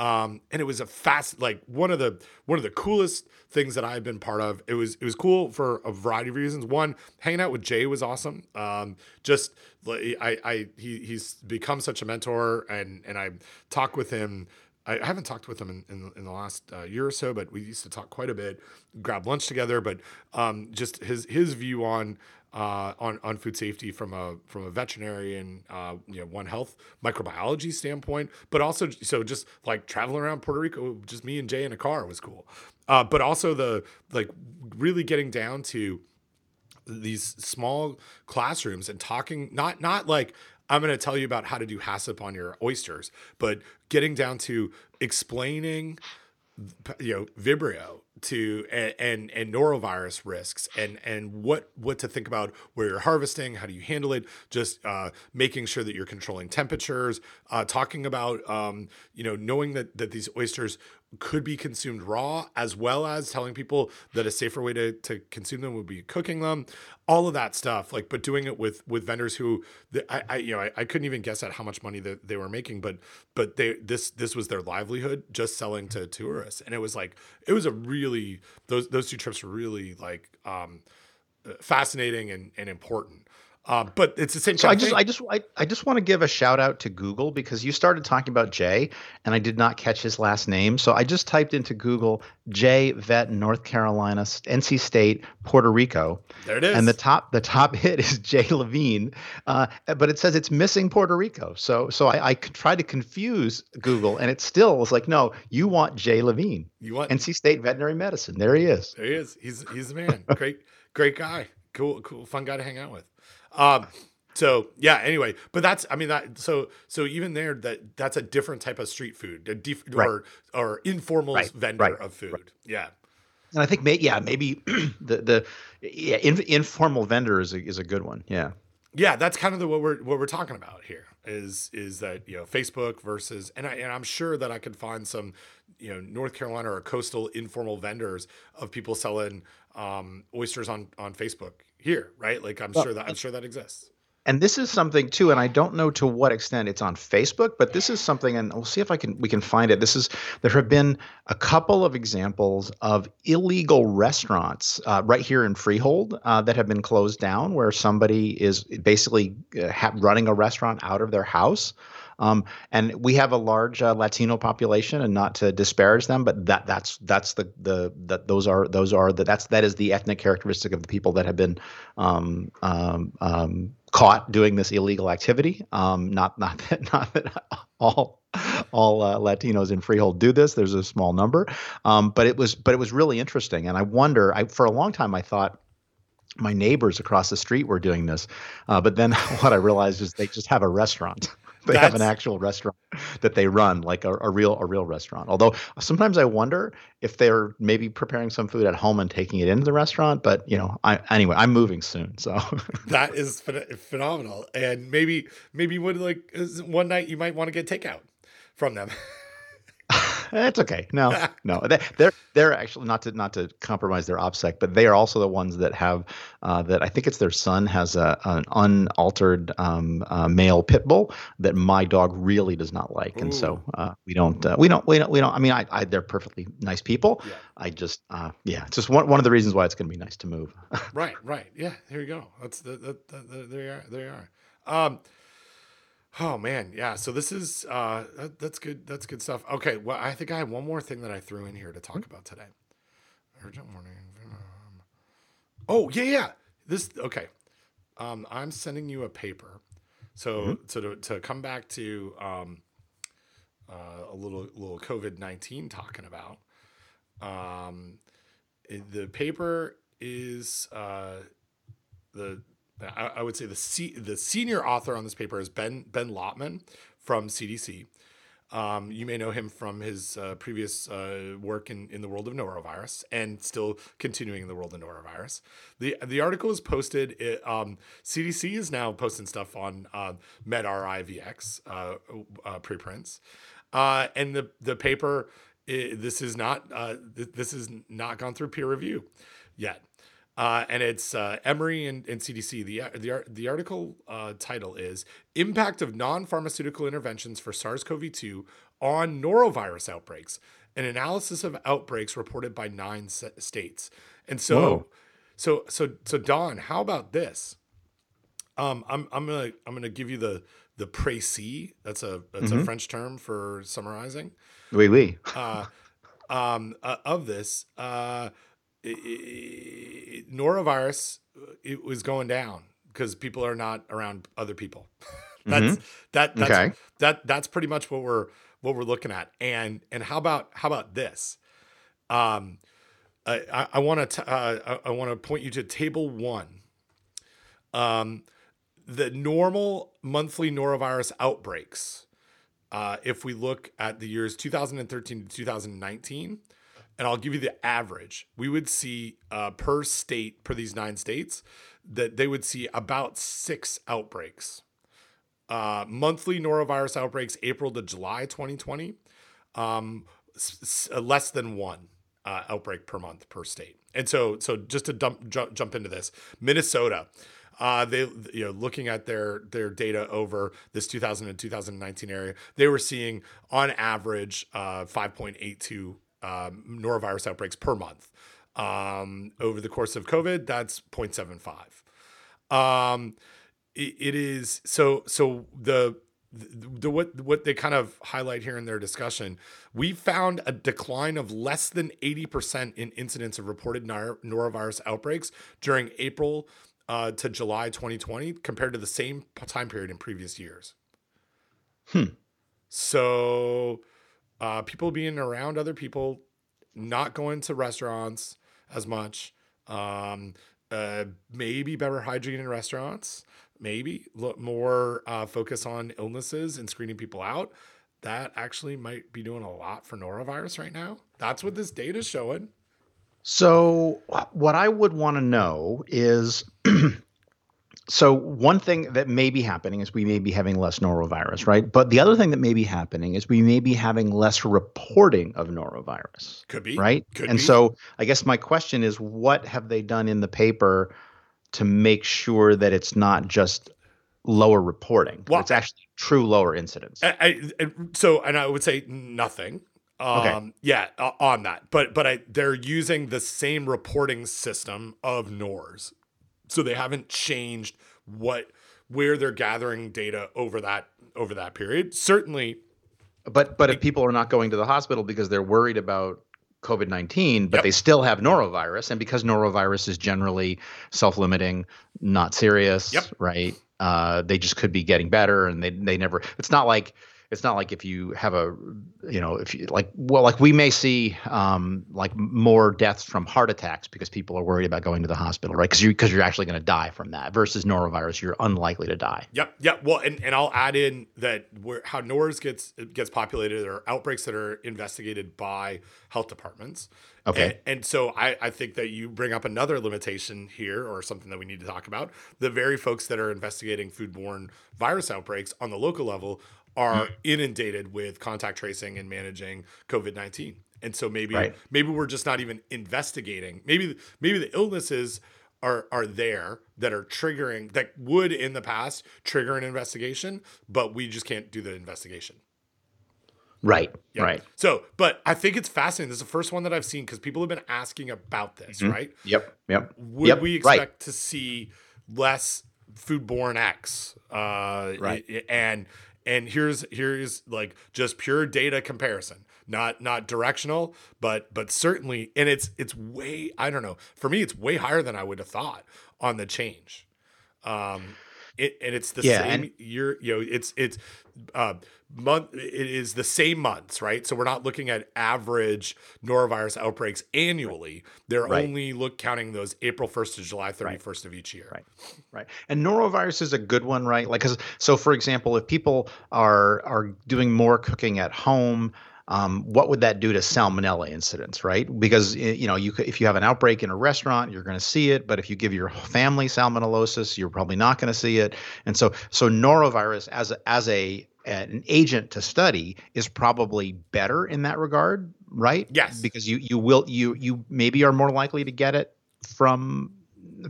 Um, and it was a fast, like one of the one of the coolest things that I've been part of. It was it was cool for a variety of reasons. One, hanging out with Jay was awesome. Um, just I I he he's become such a mentor, and and I talk with him. I haven't talked with him in, in, in the last uh, year or so, but we used to talk quite a bit, grab lunch together. But um, just his his view on uh, on on food safety from a from a veterinarian, uh, you know, One Health microbiology standpoint, but also so just like traveling around Puerto Rico, just me and Jay in a car was cool. Uh, but also the like really getting down to these small classrooms and talking not not like I'm going to tell you about how to do HACCP on your oysters, but getting down to explaining you know Vibrio to and, and, and norovirus risks and and what what to think about where you're harvesting how do you handle it just uh, making sure that you're controlling temperatures uh, talking about um, you know knowing that that these oysters could be consumed raw, as well as telling people that a safer way to, to consume them would be cooking them, all of that stuff. Like, but doing it with with vendors who, I, I you know, I, I couldn't even guess at how much money that they were making, but but they this this was their livelihood, just selling to tourists, and it was like it was a really those those two trips were really like um, fascinating and and important. Uh, but it's the same. So I just. I just, I, I just want to give a shout out to Google because you started talking about Jay, and I did not catch his last name. So I just typed into Google Jay Vet North Carolina, NC State, Puerto Rico. There it is. And the top, the top hit is Jay Levine, uh, but it says it's missing Puerto Rico. So, so I, I tried to confuse Google, and it still was like, no, you want Jay Levine. You want NC State Veterinary Medicine. There he is. There he is. He's he's the man. great great guy. Cool cool fun guy to hang out with. Um, so yeah. Anyway, but that's I mean that so so even there that that's a different type of street food, a def, Right. or or informal Right, vendor right, of food. Yeah. And I think, may, yeah, maybe the the yeah, in, informal vendor is a, is a good one. Yeah. yeah that's kind of the what we're what we're talking about here is is that you know facebook versus and, I, and i'm sure that i could find some you know north carolina or coastal informal vendors of people selling um oysters on on facebook here right? Like i'm Well, sure that i'm sure that exists. and this is something too and i don't know to what extent it's on facebook but this is something and we'll see if i can we can find it. This is there have been a couple of examples of illegal restaurants uh, right here in freehold uh, that have been closed down where somebody is basically uh, ha- running a restaurant out of their house um, and we have a large uh, Latino population, and not to disparage them, but that that's that's the the that those are those are the that's that is the ethnic characteristic of the people that have been um, um, um, caught doing this illegal activity. Um, not not that not that all all uh, Latinos in Freehold do this. There's a small number, um, but it was but it was really interesting, and I wonder. I for a long time I thought my neighbors across the street were doing this, uh, but then what I realized is they just have a restaurant. They have an actual restaurant that they run, like a, a real a real restaurant. Although sometimes I wonder if they're maybe preparing some food at home and taking it into the restaurant. But you know, I anyway, I'm moving soon, so that is phen- phenomenal and maybe maybe would like one night you might want to get takeout from them it's okay. No, no, they, they're they're actually not to not to compromise their OPSEC, but they are also the ones that have uh, that I think it's their son has a an unaltered um, uh, male pit bull that my dog really does not like, and so uh, we don't uh, we don't we don't we don't. I mean, I, I they're perfectly nice people. Yeah. I just uh, yeah, it's just one one of the reasons why it's going to be nice to move. right right yeah here you go that's the, the, the, the there you are there you are um oh man. Yeah. So this is uh that, that's good that's good stuff. Okay. Well i think i have one more thing that i threw in here to talk about today. Urgent warning oh yeah yeah. This okay. Um i'm sending you a paper. So so to, to come back to um uh, a little little covid-19 talking about um the paper is uh, the I, I would say the se- the senior author on this paper is Ben Ben Lopman from CDC. Um, you may know him from his uh, previous uh, work in, in the world of norovirus and still continuing in the world of norovirus. The the article is posted. It, um, CDC is now posting stuff on uh, medRxiv uh, uh, preprints, uh, and the the paper. i this is not th- this is not gone through peer review yet. Uh, and it's uh, Emory and, and CDC. The, the, the article uh, title is Impact of Non Pharmaceutical Interventions for SARS CoV 2 on Norovirus Outbreaks, an analysis of outbreaks reported by nine states. And so, Whoa. so, so, so, Don, how about this? Um, I'm, I'm gonna I'm gonna give you the the précis. That's a that's a French term for summarizing Oui, oui. uh, um, uh, of this. Uh, i- i- norovirus, uh, it was going down because people are not around other people. that's that. That's, Okay. That that's pretty much what we're what we're looking at. And and how about how about this? Um, I I want to uh, I, I want to point you to table one. Um, the normal monthly norovirus outbreaks uh, if we look at the years 2013 to 2019, and I'll give you the average, we would see uh, per state, per these nine states, that they would see about six outbreaks. Uh, monthly norovirus outbreaks, April to July 2020, um, s- s- uh, less than one uh, outbreak per month per state. And so, so just to dump, jump, jump into this, Minnesota, uh, they you know looking at their their data over this 2000 and 2019 area, they were seeing on average uh, 5.82 um, norovirus outbreaks per month. Um, over the course of COVID, that's 0.75. Um, it, it is so so the the what what they kind of highlight here in their discussion, we found a decline of less than 80% in incidence of reported nor- norovirus outbreaks during April uh, to July 2020 compared to the same time period in previous years. Hmm. So, uh, people being around other people, not going to restaurants as much, um, uh, maybe better hygiene in restaurants, maybe look more uh, focus on illnesses and screening people out. That actually might be doing a lot for norovirus right now. That's what this data is showing. So, what I would want to know is so one thing that may be happening is we may be having less norovirus, right? But the other thing that may be happening is we may be having less reporting of norovirus. Could be. Right? Could and be. so I guess my question is what have they done in the paper to make sure that it's not just lower reporting? Well, it's actually true lower incidence. I, I, so, and I would say nothing. Um, Okay. yeah, uh, on that, but but I, they're using the same reporting system of NORS, so they haven't changed what where they're gathering data over that over that period. Certainly, But but if people are not going to the hospital because they're worried about COVID nineteen, but Yep. they still have norovirus, and because norovirus is generally self limiting, not serious, Yep. right? Uh, they just could be getting better, and they they never. It's not like it's not like if you have a you know if you like well like we may see um, like more deaths from heart attacks because people are worried about going to the hospital, right? Because you because you're actually going to die from that versus norovirus, you're unlikely to die. Yep, yep. Well, and, and I'll add in that where how NORS gets gets populated are outbreaks that are investigated by health departments. Okay. And, and so I, I think that you bring up another limitation here or something that we need to talk about. The very folks that are investigating foodborne virus outbreaks on the local level are inundated with contact tracing and managing COVID nineteen. And so maybe Right. maybe we're just not even investigating. Maybe maybe the illnesses are are there that are triggering that would in the past trigger an investigation, but we just can't do the investigation. Right. Yeah. Right. So, but I think it's fascinating. This is the first one that I've seen because people have been asking about this, right? Yep. Yep. Would Yep, we right. expect to see less foodborne X? Uh, Right. And and here's here's like just pure data comparison, not not directional, but but certainly, and it's it's way I don't know. For me, it's way higher than I would have thought on the change. Um, it, and it's the Yeah, same and- year. You know, it's it's uh, month. It is the same months, right? So we're not looking at average norovirus outbreaks annually. They're Right. only look counting those April first to July thirty first of each year. Right. Right. And norovirus is a good one, right? Like, cause so for example, if people are are doing more cooking at home, um, what would that do to salmonella incidence, right? Because you know, you could, if you have an outbreak in a restaurant, you're going to see it, but if you give your family salmonellosis, you're probably not going to see it. And so, so norovirus as a, as a an agent to study is probably better in that regard, right? Yes. Because you you will you you maybe are more likely to get it from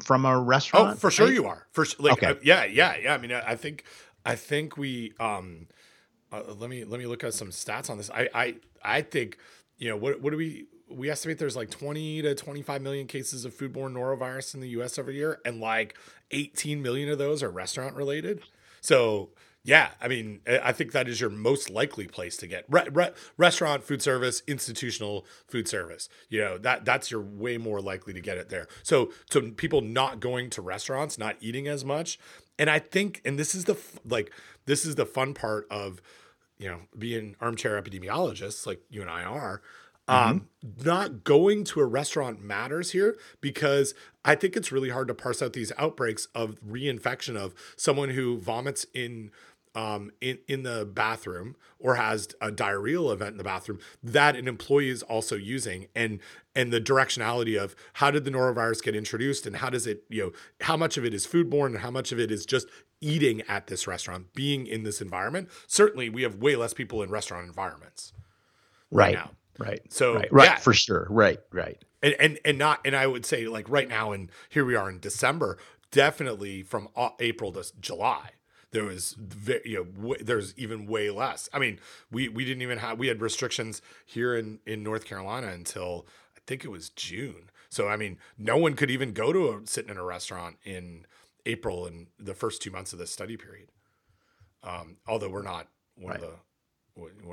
from a restaurant. Oh, for sure right? you are. For sure. Like, Okay. uh, yeah, yeah, yeah. I mean, I, I think, I think we. Um, uh, let me let me look at some stats on this. I I I think, you know, what what do we we estimate there's like 20 to 25 million cases of foodborne norovirus in the U.S. every year, and like 18 million of those are restaurant related. So. Yeah, I mean, I think that is your most likely place to get re- re- restaurant food service, institutional food service. You know that that's your way more likely to get it there. So, so people not going to restaurants, not eating as much, and I think, and this is the like this is the fun part of you know being armchair epidemiologists like you and I are. Um, not going to a restaurant matters here because I think it's really hard to parse out these outbreaks of reinfection of someone who vomits in um, in in the bathroom or has a diarrheal event in the bathroom that an employee is also using and and the directionality of how did the norovirus get introduced and how does it you know how much of it is foodborne and how much of it is just eating at this restaurant being in this environment certainly we have way less people in restaurant environments right now. right So, right, right yeah. for sure right right and and and not and I would say like right now and here we are in December definitely from April to July there was you know there's even way less I mean we we didn't even have we had restrictions here in in North Carolina until I think it was June so I mean no one could even go to a sit in a restaurant in April and the first two months of the study period. Um, although we're not one Right. of the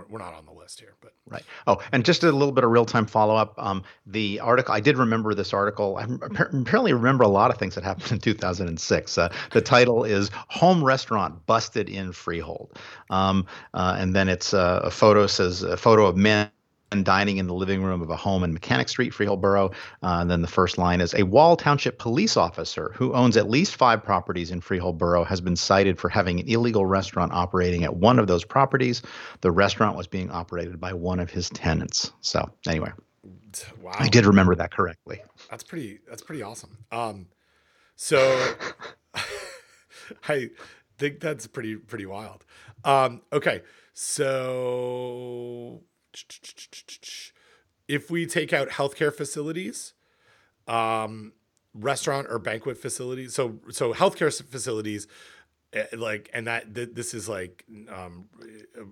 we're, not on the list here, but Right. Oh, and just a little bit of real time follow up. Um, the article, I did remember this article. I apparently remember a lot of things that happened in 2006. Uh, the title is Home Restaurant Busted in Freehold. Um, uh, and then it's uh, a photo says a photo of men dining in the living room of a home in Mechanic Street, Freehold Borough. Uh, and then the first line is a Wall Township police officer who owns at least five properties in Freehold Borough has been cited for having an illegal restaurant operating at one of those properties. The restaurant was being operated by one of his tenants. So anyway, wow, I did remember that correctly. That's pretty. That's pretty awesome. Um, so I think that's pretty pretty wild. Um, okay, so if we take out healthcare facilities, um, restaurant or banquet facilities, so so healthcare facilities, eh, like, and that th- this is like um,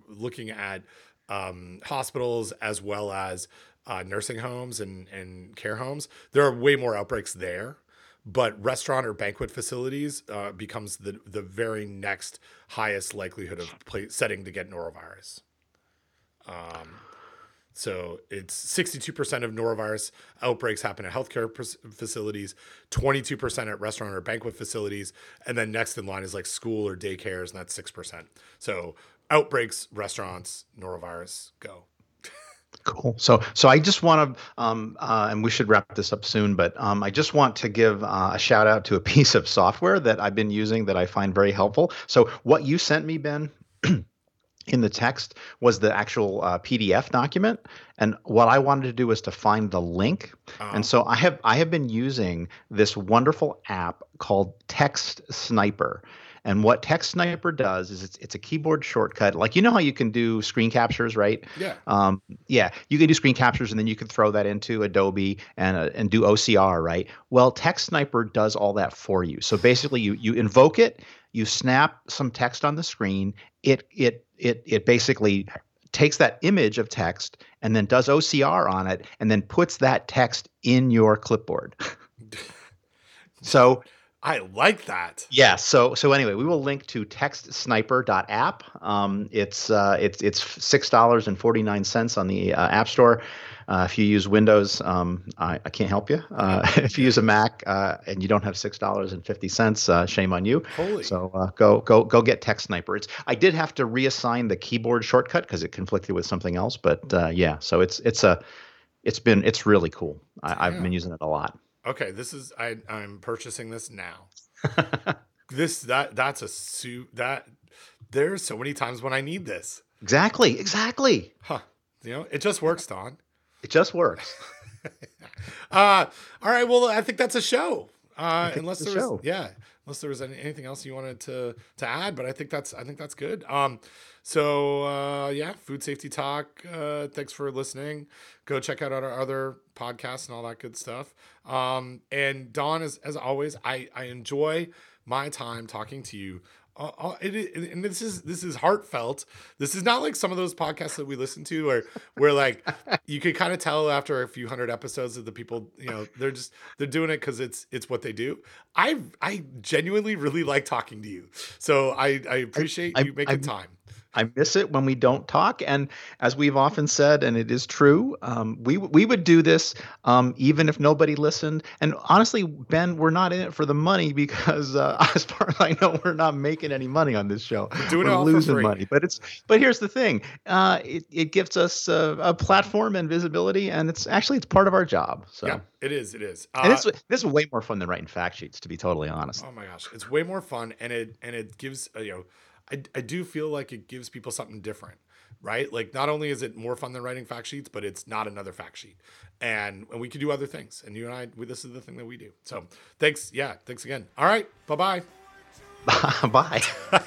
looking at um, hospitals as well as uh, nursing homes and, and care homes. There are way more outbreaks there, but restaurant or banquet facilities uh, becomes the the very next highest likelihood of setting to get norovirus. Um, so it's 62% of norovirus outbreaks happen at healthcare facilities, 22% at restaurant or banquet facilities, and then next in line is like school or daycares, and that's 6%. So outbreaks, restaurants, norovirus, go. Cool. So, so I just want to, um, uh, and we should wrap this up soon, but um, I just want to give uh, a shout out to a piece of software that I've been using that I find very helpful. So, what you sent me, Ben, in the text was the actual uh, PDF document, and what I wanted to do was to find the link. Um, And so I have I have been using this wonderful app called Text Sniper. And what Text Sniper does is it's it's a keyboard shortcut. Like you know how you can do screen captures, right? yeah. Um, yeah, you can do screen captures and then you can throw that into Adobe and uh, and do OCR, right? Well, Text Sniper does all that for you. So basically, you you invoke it, you snap some text on the screen. It it it it basically takes that image of text and then does OCR on it and then puts that text in your clipboard. so I like that. yeah. So so anyway, we will link to textsniper.app. Um, it's uh, it's it's six dollars and forty nine cents on the uh, App Store. Uh, if you use Windows, um, I, I can't help you. Uh, if you use a Mac uh, and you don't have six dollars and fifty cents, uh, shame on you. Holy. So uh, go go go get Text Sniper. It's I did have to reassign the keyboard shortcut because it conflicted with something else, but uh, yeah. So it's it's a it's been it's really cool. I, I've been using it a lot. Okay, this is I I'm purchasing this now. this that that's a suit that there's so many times when I need this. exactly, exactly. Huh. You know, it just works, Don. It just works. Uh all right, well I think that's a show. Uh unless there was yeah, unless there was any, anything else you wanted to to add, but I think that's I think that's good. Um so uh yeah, food safety talk. Uh thanks for listening. Go check out our other podcasts and all that good stuff. Um and Don as as always, I I enjoy my time talking to you. Uh, uh, it, it, and this is this is heartfelt. This is not like some of those podcasts that we listen to, where where like you could kind of tell after a few hundred episodes that the people, you know, they're just they're doing it because it's it's what they do. I I genuinely really like talking to you, so I I appreciate I- you making I- time. I miss it when we don't talk. And as we've often said, and it is true, um, we we would do this um, even if nobody listened. And honestly, Ben, we're not in it for the money because, uh, as far as I know, we're not making any money on this show. doing it we're all for losing free. money. But it's but here's the thing: uh, it it gives us a, a platform and visibility, and it's actually it's part of our job. So. Yeah, it is. It is. Uh, And this this is way more fun than writing fact sheets, to be totally honest. Oh my gosh, it's way more fun, and it and it gives uh, you know, I I do feel like it gives people something different, right? Like not only is it more fun than writing fact sheets, but it's not another fact sheet, and and we can do other things. And you and I, we, this is the thing that we do. So thanks, yeah, thanks again. All right, Bye bye bye.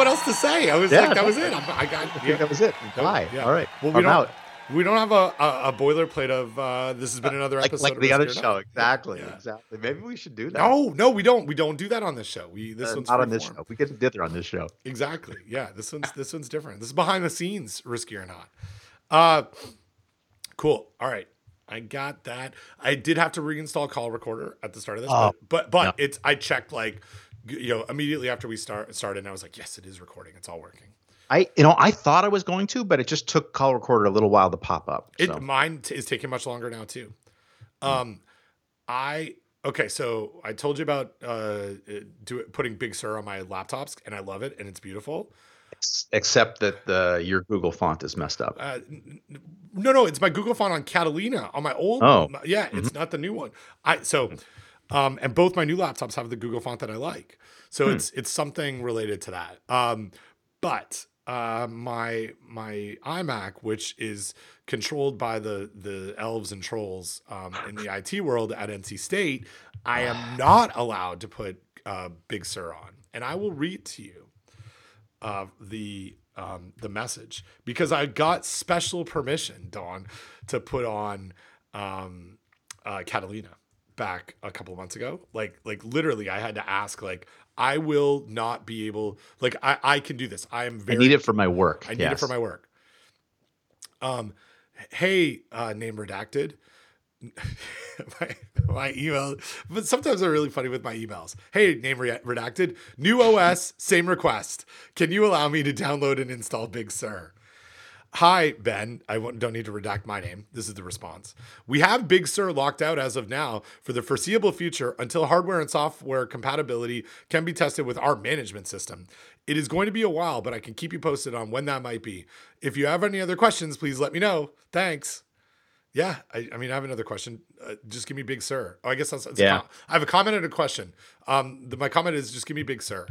What else to say. I was Yeah, like, that was it. I'm, I got. I think that was it. Bye. yeah. All right. Well, we I'm don't. out. We don't have a, a, a boilerplate of uh, this has been another Like, episode like of the other show. Not. Exactly. Yeah. Exactly. Maybe we should do that. No, no, we don't. We don't do that on this show. We this Uh, one's not on this form. show. We get dither on this show. Exactly. Yeah, this one's this one's different. This is behind the scenes, risky or not. Uh cool. All right. I got that. I did have to reinstall call recorder at the start of this, Oh, but but, but yeah. it's I checked like you know immediately after we start started and I was like, yes, it is recording. It's all working. I, you know, I thought I was going to, but it just took call recorder a little while to pop up. It mine t- is taking much longer now too. Um, I okay. So I told you about uh do putting Big Sur on my laptops, and I love it, and it's beautiful. Except that the your Google font is messed up. Uh, no, no, it's my Google font on Catalina on my old. Oh. my- yeah, it's not the new one. I so, um, and both my new laptops have the Google font that I like. So Hmm. it's it's something related to that. Um, but uh, my my iMac, which is controlled by the the elves and trolls um, in the IT world at NC State, I am not allowed to put uh, Big Sur on, and I will read to you uh, the um, the message because I got special permission, Don, to put on um, uh, Catalina back a couple of months ago. Like like literally, I had to ask like I will not be able like I I can do this. I am very I need it for my work. I need it for my work. Um, hey, uh, name redacted. my, my email, but sometimes they're really funny with my emails. Hey, name re- redacted. New OS, same request. Can you allow me to download and install Big Sur? Hi, Ben. I don't need to redact my name. This is the response. We have Big Sur locked out as of now for the foreseeable future until hardware and software compatibility can be tested with our management system. It is going to be a while, but I can keep you posted on when that might be. If you have any other questions, please let me know. Thanks. Yeah, I, I mean, I have another question. Uh, just give me Big Sur. Oh, I guess that's, that's Yeah. I have a comment and a question. Um, the, my comment is just give me Big Sur.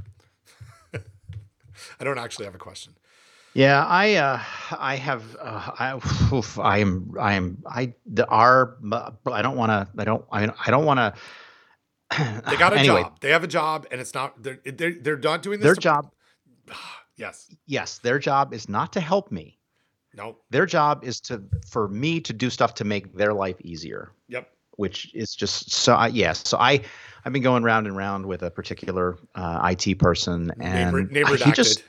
I don't actually have a question. Yeah, I uh, I have uh, I oof, I am I am I the our I don't want to I don't I, I don't want to. They got a anyway, job. They have a job, and it's not. They're they're, they're not doing this. Their to- job, Yes. yes, their job is not to help me. No. Their job is to for me to do stuff to make their life easier. Yep. which is just so I yes so i i've been going round and round with a particular uh, it person and Name, name he just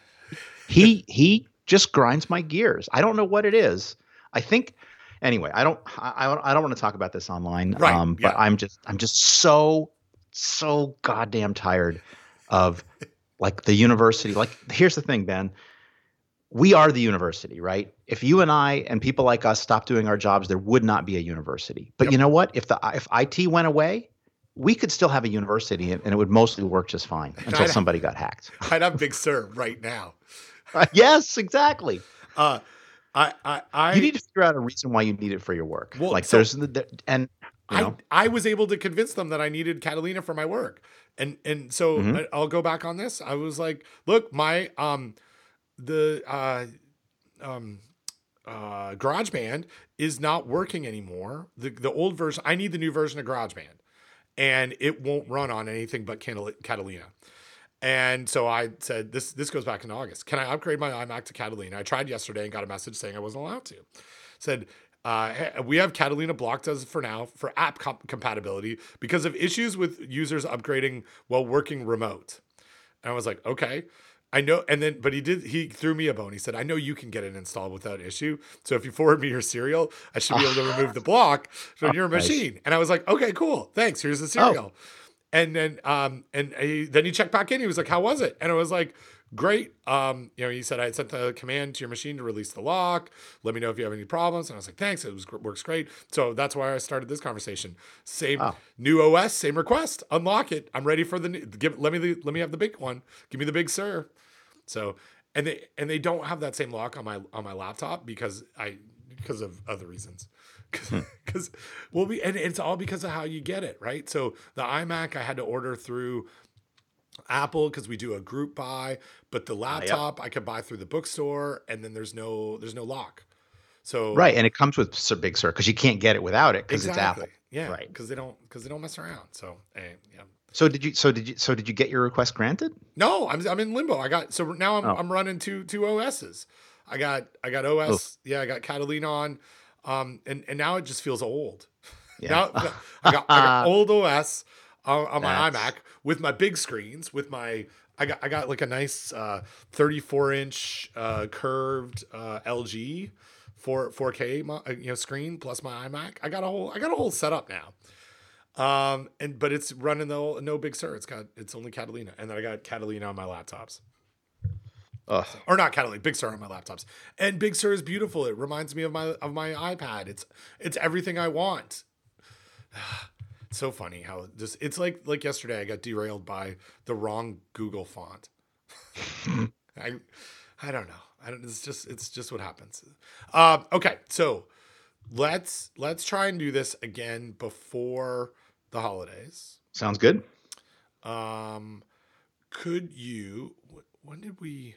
he he just grinds my gears i don't know what it is i think anyway i don't i, I don't- I don't want to talk about this online Right, um but yeah. i'm just i'm just so so goddamn tired of like the university like here's the thing ben we are the university, right? If you and I and people like us stopped doing our jobs, there would not be a university. But Yep. you know what? If the if IT went away, we could still have a university and and it would mostly work just fine until somebody got hacked. I'd have Big Sur right now. yes, exactly. Uh, I I I you need to figure out a reason why you need it for your work. Well, like so- there's the, the and you I, know, I was able to convince them that I needed Catalina for my work. And and so Mhm. I, I'll go back on this. I was like, look, my um the uh um uh GarageBand is not working anymore. The the old version, I need the new version of GarageBand. And it won't run on anything but Catal- Catalina. And so I said, this this goes back in August. Can I upgrade my iMac to Catalina? I tried yesterday and got a message saying I wasn't allowed to. Said, uh, hey, we have Catalina blocked as for now for app comp- compatibility because of issues with users upgrading while working remote. And I was like, okay. I know, and then, but he did, he threw me a bone. He said, I know you can get it installed without issue. So if you forward me your serial, I should be able to remove the block from Oh, your nice. machine. And I was like, okay, cool. Thanks. Here's the serial. And then, um, and he, then he checked back in. He was like, "How was it?" And I was like, "Great." Um, you know, he said I had sent the command to your machine to release the lock. Let me know if you have any problems. And I was like, "Thanks." It was works great. So that's why I started this conversation. Same Oh. new OS, same request. Unlock it. I'm ready for the new, give. Let me the, let me have the big one. Give me the Big Sur. So and they and they don't have that same lock on my on my laptop because I because of other reasons. Because well, we and it's all because of how you get it right. So the iMac I had to order through Apple because we do a group buy, but the Ah, yep. laptop I could buy through the bookstore, and then there's no there's no lock. So right, and it comes with Sir Big Sur because you can't get it without it because exactly, it's Apple. yeah, Right. because they don't because they don't mess around. So eh, yeah, So did you? So did you? So did you get your request granted? No, I'm I'm in limbo. I got so now I'm Oh. I'm running two two OSs. I got I got OS. Yeah, I got Catalina on. Um, and and now it just feels old. Now I got I got old OS on, on my iMac with my big screens with my I got I got like a nice uh 34 inch uh curved uh LG 4 4K mo- uh, you know screen plus my iMac. I got a whole I got a whole setup now. Um and but it's running the no Big Sur. It's got it's only Catalina and then I got Catalina on my laptops. Ugh. Or not Catalina, Big Sur on my laptops. And Big Sur is beautiful. It reminds me of my of my iPad. It's it's everything I want. It's so funny how just it's like like yesterday I got derailed by the wrong Google font. I I don't know. I don't it's just it's just what happens. Um okay, so let's let's try and do this again before the holidays. Sounds good. Um could you when did we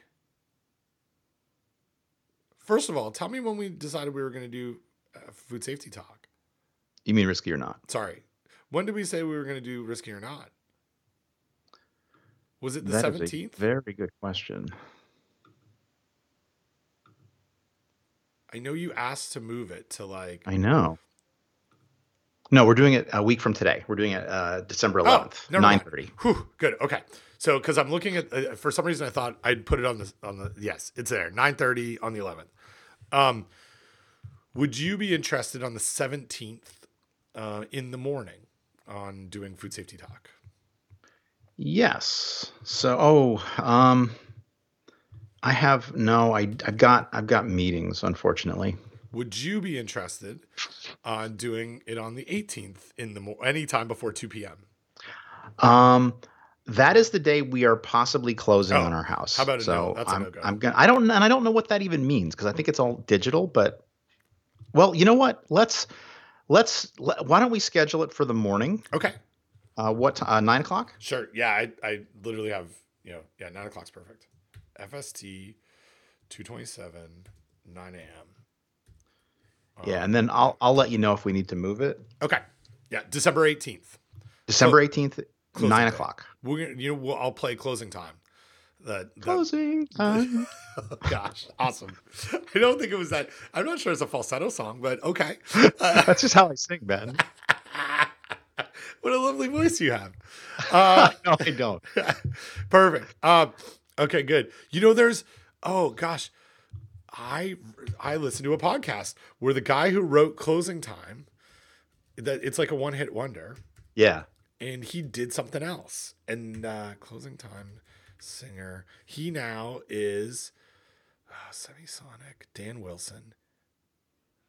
First of all, tell me when we decided we were going to do uh, food safety talk. You mean risky or not? Sorry. When did we say we were going to do risky or not? Was it the That is a seventeenth? very good question. I know you asked to move it to like. I know. No, we're doing it a week from today. We're doing it uh, December Oh, 11th, never mind. 9:30. Whew, good. Okay. So because I'm looking at uh, for some reason I thought I'd put it on the on the yes it's there 9:30 on the 11th. Um, would you be interested on the 17th uh, in the morning on doing food safety talk? Yes. So, oh, um, I have no. I I've got I've got meetings, unfortunately. Would you be interested on doing it on the 18th in the mo- anytime before 2 p.m. Um, that is the day we are possibly closing Oh, on our house. how about a so no? That's a I'm, no-go. I'm gonna. I don't and I don't know what that even means because I think it's all digital. But well, you know what? Let's let's. Let, why don't we schedule it for the morning? Okay. Uh, what uh, nine o'clock? Sure. Yeah, I, I literally have, you know, yeah, nine o'clock's perfect. FST 227, 9 a.m. Yeah, Um, and then I'll I'll let you know if we need to move it. Okay. Yeah, December 18th. December eighteenth, nine o'clock. We're gonna, you know, we'll, I'll play closing time. That, that Closing time. oh, gosh, awesome. I don't think it was that. I'm not sure it's a falsetto song, but okay. Uh, That's just how I sing, Ben. what a lovely voice you have. Uh, no, I don't. Perfect. Um, okay, good. You know, there's oh gosh, I I listened to a podcast where the guy who wrote Closing Time, that it's like a one hit wonder, Yeah. and he did something else. And uh, Closing Time singer, he now is uh, Semisonic Dan Wilson.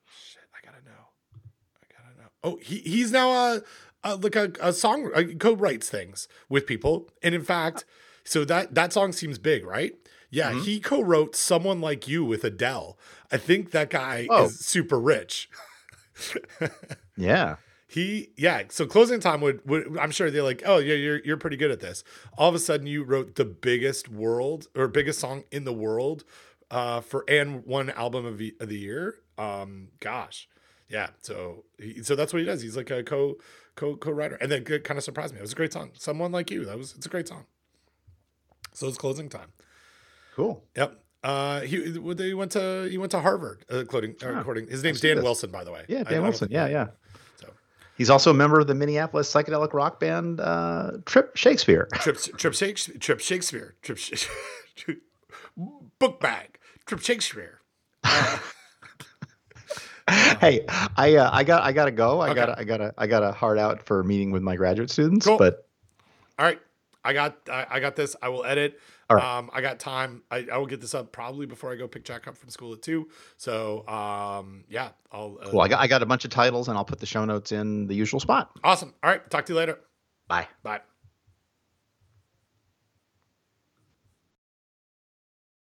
Shit, I gotta know. I gotta know. Oh, he he's now a, a like a, a song uh, co-writes things with people, and in fact, so that that song seems big, right? Yeah, Mhm. he co-wrote "Someone Like You" with Adele. I think that guy Oh. is super rich. Yeah. He yeah. So closing time would, would I'm sure they're like, oh yeah, you're you're pretty good at this. All of a sudden, you wrote the biggest world or biggest song in the world uh, for and one album of the, of the year. Um, gosh, yeah. So he, so that's what he does. He's like a co co co writer, and then it kind of surprised me. It was a great song. Someone like you. That was it's a great song. So it's closing time. Cool. Yep. Uh, he they went to he went to Harvard. Uh, quoting, uh, according his name's Dan this. Wilson, by the way. Yeah, I- I Dan Wilson. think- Yeah, yeah. So He's also a member of the Minneapolis psychedelic rock band uh, Trip Shakespeare. Trip Trip Shakespeare Trip Shakespeare Trip Sh- book bag Trip Shakespeare. Uh, hey, I uh, I got I gotta go. I Okay. gotta I gotta I got a heart out for a meeting with my graduate students. Cool. But all right, I got I, I got this. I will edit. All right. Um, I got time. I, I will get this up probably before I go pick Jack up from school at two. So um, yeah, I'll. Uh, cool. I got I got a bunch of titles and I'll put the show notes in the usual spot. awesome. All right, talk to you later. Bye. Bye.